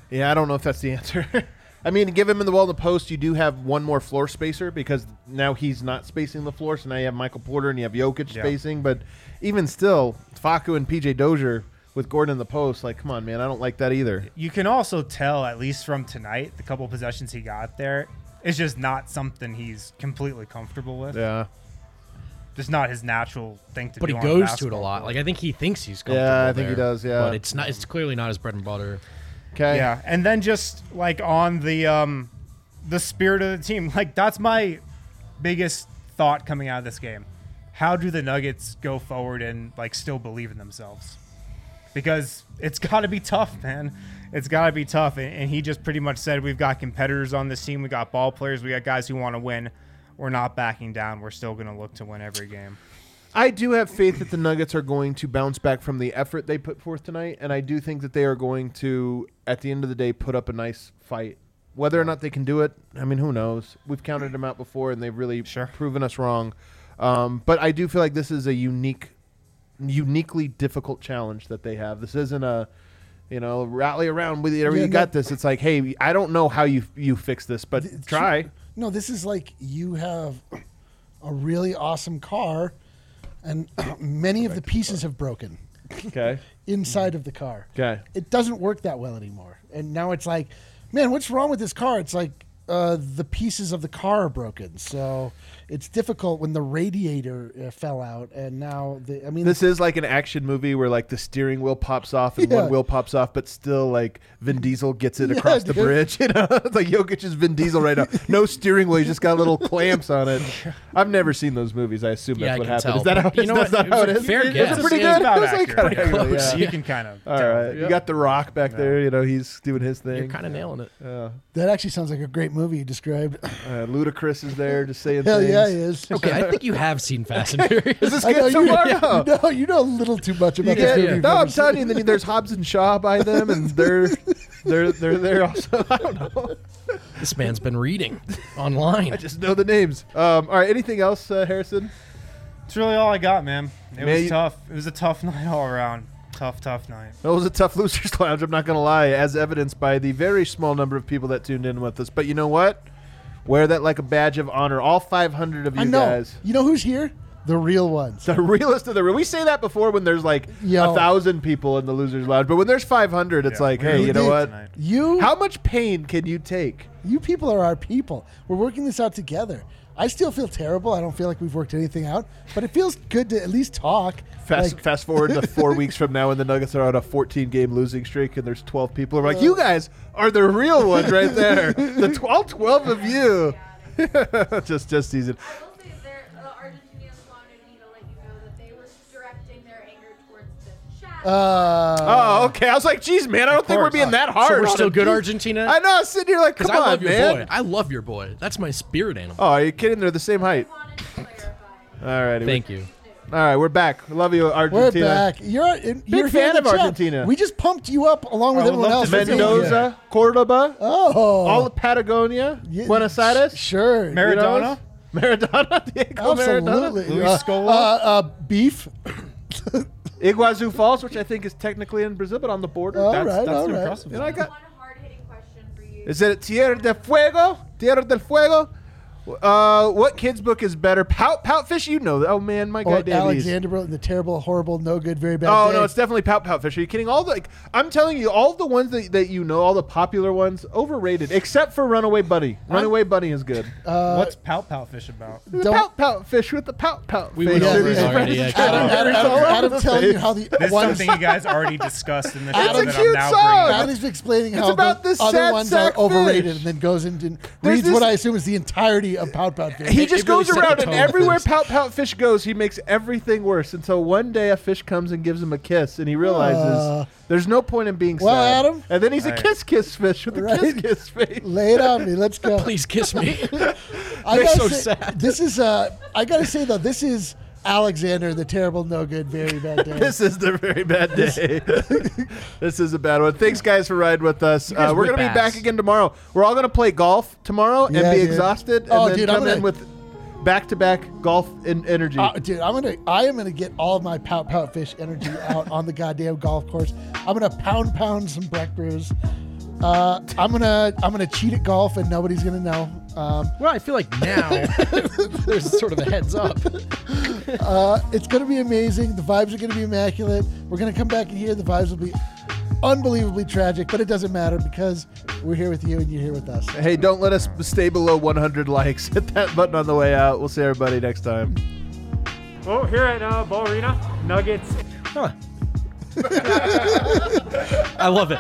Yeah, I don't know if that's the answer. I mean, give him in the wall in the post. You do have one more floor spacer because now he's not spacing the floor. So now you have Michael Porter and you have Jokic Yeah. spacing. But even still, Facu and PJ Dozier with Gordon in the post, like, come on, man, I don't like that either. You can also tell, at least from tonight, the couple possessions he got there, it's just not something he's completely comfortable with. Yeah, Just not his natural thing to But do. he goes to it a lot. Like I think he thinks he's comfortable. Yeah, I think he does, yeah. but it's not. It's clearly not his bread and butter. okay. Yeah, and then just like on the um the spirit of the team, like that's my biggest thought coming out of this game. How do the Nuggets go forward and like still believe in themselves? Because it's got to be tough, man. It's got to be tough. And, and he just pretty much said, "We've got competitors on this team. We got ball players. We got guys who want to win. We're not backing down. We're still going to look to win every game." I do have faith that the Nuggets are going to bounce back from the effort they put forth tonight, and I do think that they are going to, at the end of the day, put up a nice fight. Whether or not they can do it, I mean, who knows? We've counted them out before, and they've really Sure. proven us wrong. Um, but I do feel like this is a unique, uniquely difficult challenge that they have. This isn't a, you know, rally around with you. Yeah, you no. got this. It's like, hey, I don't know how you you fix this, but Th- try. No, this is like you have a really awesome car, and many of the pieces have broken Okay. inside of the car. Okay. It doesn't work that well anymore. And now it's like, man, what's wrong with this car? It's like uh, the pieces of the car are broken. So it's difficult when the radiator uh, fell out, and now the. I mean, This is like an action movie where like the steering wheel pops off and Yeah. one wheel pops off, but still like Vin Diesel gets it Yeah, across the bridge. You know, it's like Jokic's Vin Diesel right now. No steering wheel, he's just got little clamps on it. I've never seen those movies. I assume Yeah, that's I what happened. tell, Is that how? but you know that's what? not how It it was a is. fair guess. it pretty good? it's about It was like kinda Pretty good, close. You can kind of. All right, you got the Rock back there. You know, he's doing his thing. You're kind of nailing it. Yeah. That actually sounds like a great movie you described. Uh, Ludacris is there, just saying Hell things. yeah, he is. Okay, I think you have seen Fast and Furious. Is this I know good so you, far? yeah, No. no, you know a little too much about Yeah, this movie. you've no, I'm telling seen. you. Then there's Hobbs and Shaw by them, and they're they're they're there also. I don't know. this man's been reading online. I just know the names. Um, all right. Anything else, uh, Harrison? It's really all I got, man. It Man, was you- tough. It was a tough night all around. Tough, tough night. That was a tough losers lounge. I'm not gonna lie, as evidenced by the very small number of people that tuned in with us. But you know what? Wear that like a badge of honor. All 500 of you I know. guys. You know who's here? The real ones. The realest of the real. We say that before when there's like Yo. a thousand people in the losers lounge, but when there's 500, it's Yeah, like, we hey, really you know did what? tonight. You How much pain can you take? You people are our people. We're working this out together. I still feel terrible. I don't feel like we've worked anything out, but it feels good to at least talk. Fast Like, fast forward to four weeks from now, and the Nuggets are on a 14 game losing streak, and there's 12 people. We're like, you guys are the real ones right there. The tw- all 12 of you. just just teasing. Uh, Oh, okay. I was like, geez, man, I don't think we're course. being that hard. so we're still good, Jeez. Argentina. I know. I was sitting here like, come I on, love your man. boy. I love your boy. That's my spirit animal. Oh, are you kidding? They're the same height. I wanted to clarify. All righty. Thank you. All right, we're back. Love you, we're Argentina. back. You're, in, you're here in fan the of chat. Argentina. We just pumped you up along with I everyone else. to Mendoza, here. Cordoba, Oh, all of Patagonia, Yeah, Buenos Aires, Sure. Mar- You know Maradona? us? Maradona, Diego Maradona. Absolutely. Luis Uh, Scola? Uh, uh, beef. Iguazu Falls, which I think is technically in Brazil, but on the border. All That's, right, that's all an right. impressive. You I got. One hard-hitting question for you. Is it Tierra del Fuego? Tierra del Fuego? Uh, what kids book is better? Pout Pout Fish, you know. that. Oh man, my Or guy Davies. Alexander wrote the terrible, horrible, no good, very bad. Oh day. no, it's definitely Pout Pout Fish. Are you kidding? All the like, I'm telling you, all the ones that, that you know, all the popular ones, overrated. Except for Runaway Buddy. Runaway Buddy is good. Uh, What's Pout Pout Fish about? the Pout Pout Fish with the Pout Pout We face. went over it already, yeah, his Adam, cheeks Adam, Adam, Adam the telling you how the This is something you guys already discussed in the show It's a that cute I'm now song. bringing up. Adam's explaining It's how about the this other ones are overrated, and then goes into There's reads what I assume is the entirety of Pout Pout Fish. He It- just it goes set the around and everywhere. Pout Pout Fish goes, he makes everything worse until one day a fish comes and gives him a kiss, and he realizes Uh, there's no point in being well, sad. Adam? and then he's a Right. kiss kiss fish with a kiss kiss face. Lay it on me. Let's go. Please kiss me. I They're so say, sad. This is uh, I gotta say though, this is Alexander, the terrible, no good, very bad day. This is the very bad day. this is a bad one. Thanks, guys, for riding with us. Uh, we're going to be ass. back again tomorrow. We're all going to play golf tomorrow and Yeah, be dude. exhausted, and Oh, then dude, I'm come gonna- with back-to-back golf in energy. Uh, dude, I'm gonna, I am gonna get all of my pout pout fish energy out on the goddamn golf course. I'm gonna pound pound some Breck brews. Uh, I'm gonna, I'm gonna cheat at golf, and nobody's gonna know. Um, Well, I feel like now there's sort of a heads up. uh, it's gonna be amazing. The vibes are gonna be immaculate. We're gonna come back in here. The vibes will be unbelievably tragic, but it doesn't matter because we're here with you and you're here with us. hey, don't let us stay below 100 likes. Hit that button on the way out. We'll see everybody next time. Well, here at uh, Ball Arena, Nuggets Huh. I love it.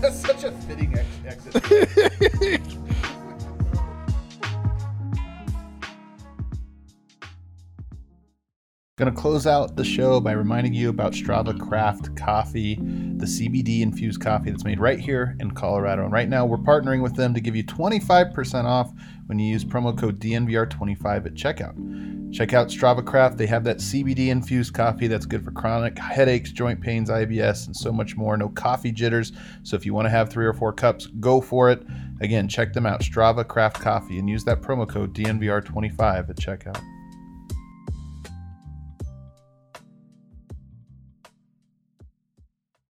That's such a fitting exit. Going to close out the show by reminding you about Strava Craft Coffee, the CBD infused coffee that's made right here in Colorado. And right now, we're partnering with them to give you 25% off when you use promo code DNVR25 at checkout. Check out Strava Craft. They have that CBD infused coffee that's good for chronic headaches, joint pains, IBS, and so much more. No coffee jitters. So if you want to have three or four cups, go for it. Again, check them out, Strava Craft Coffee, and use that promo code DNVR25 at checkout.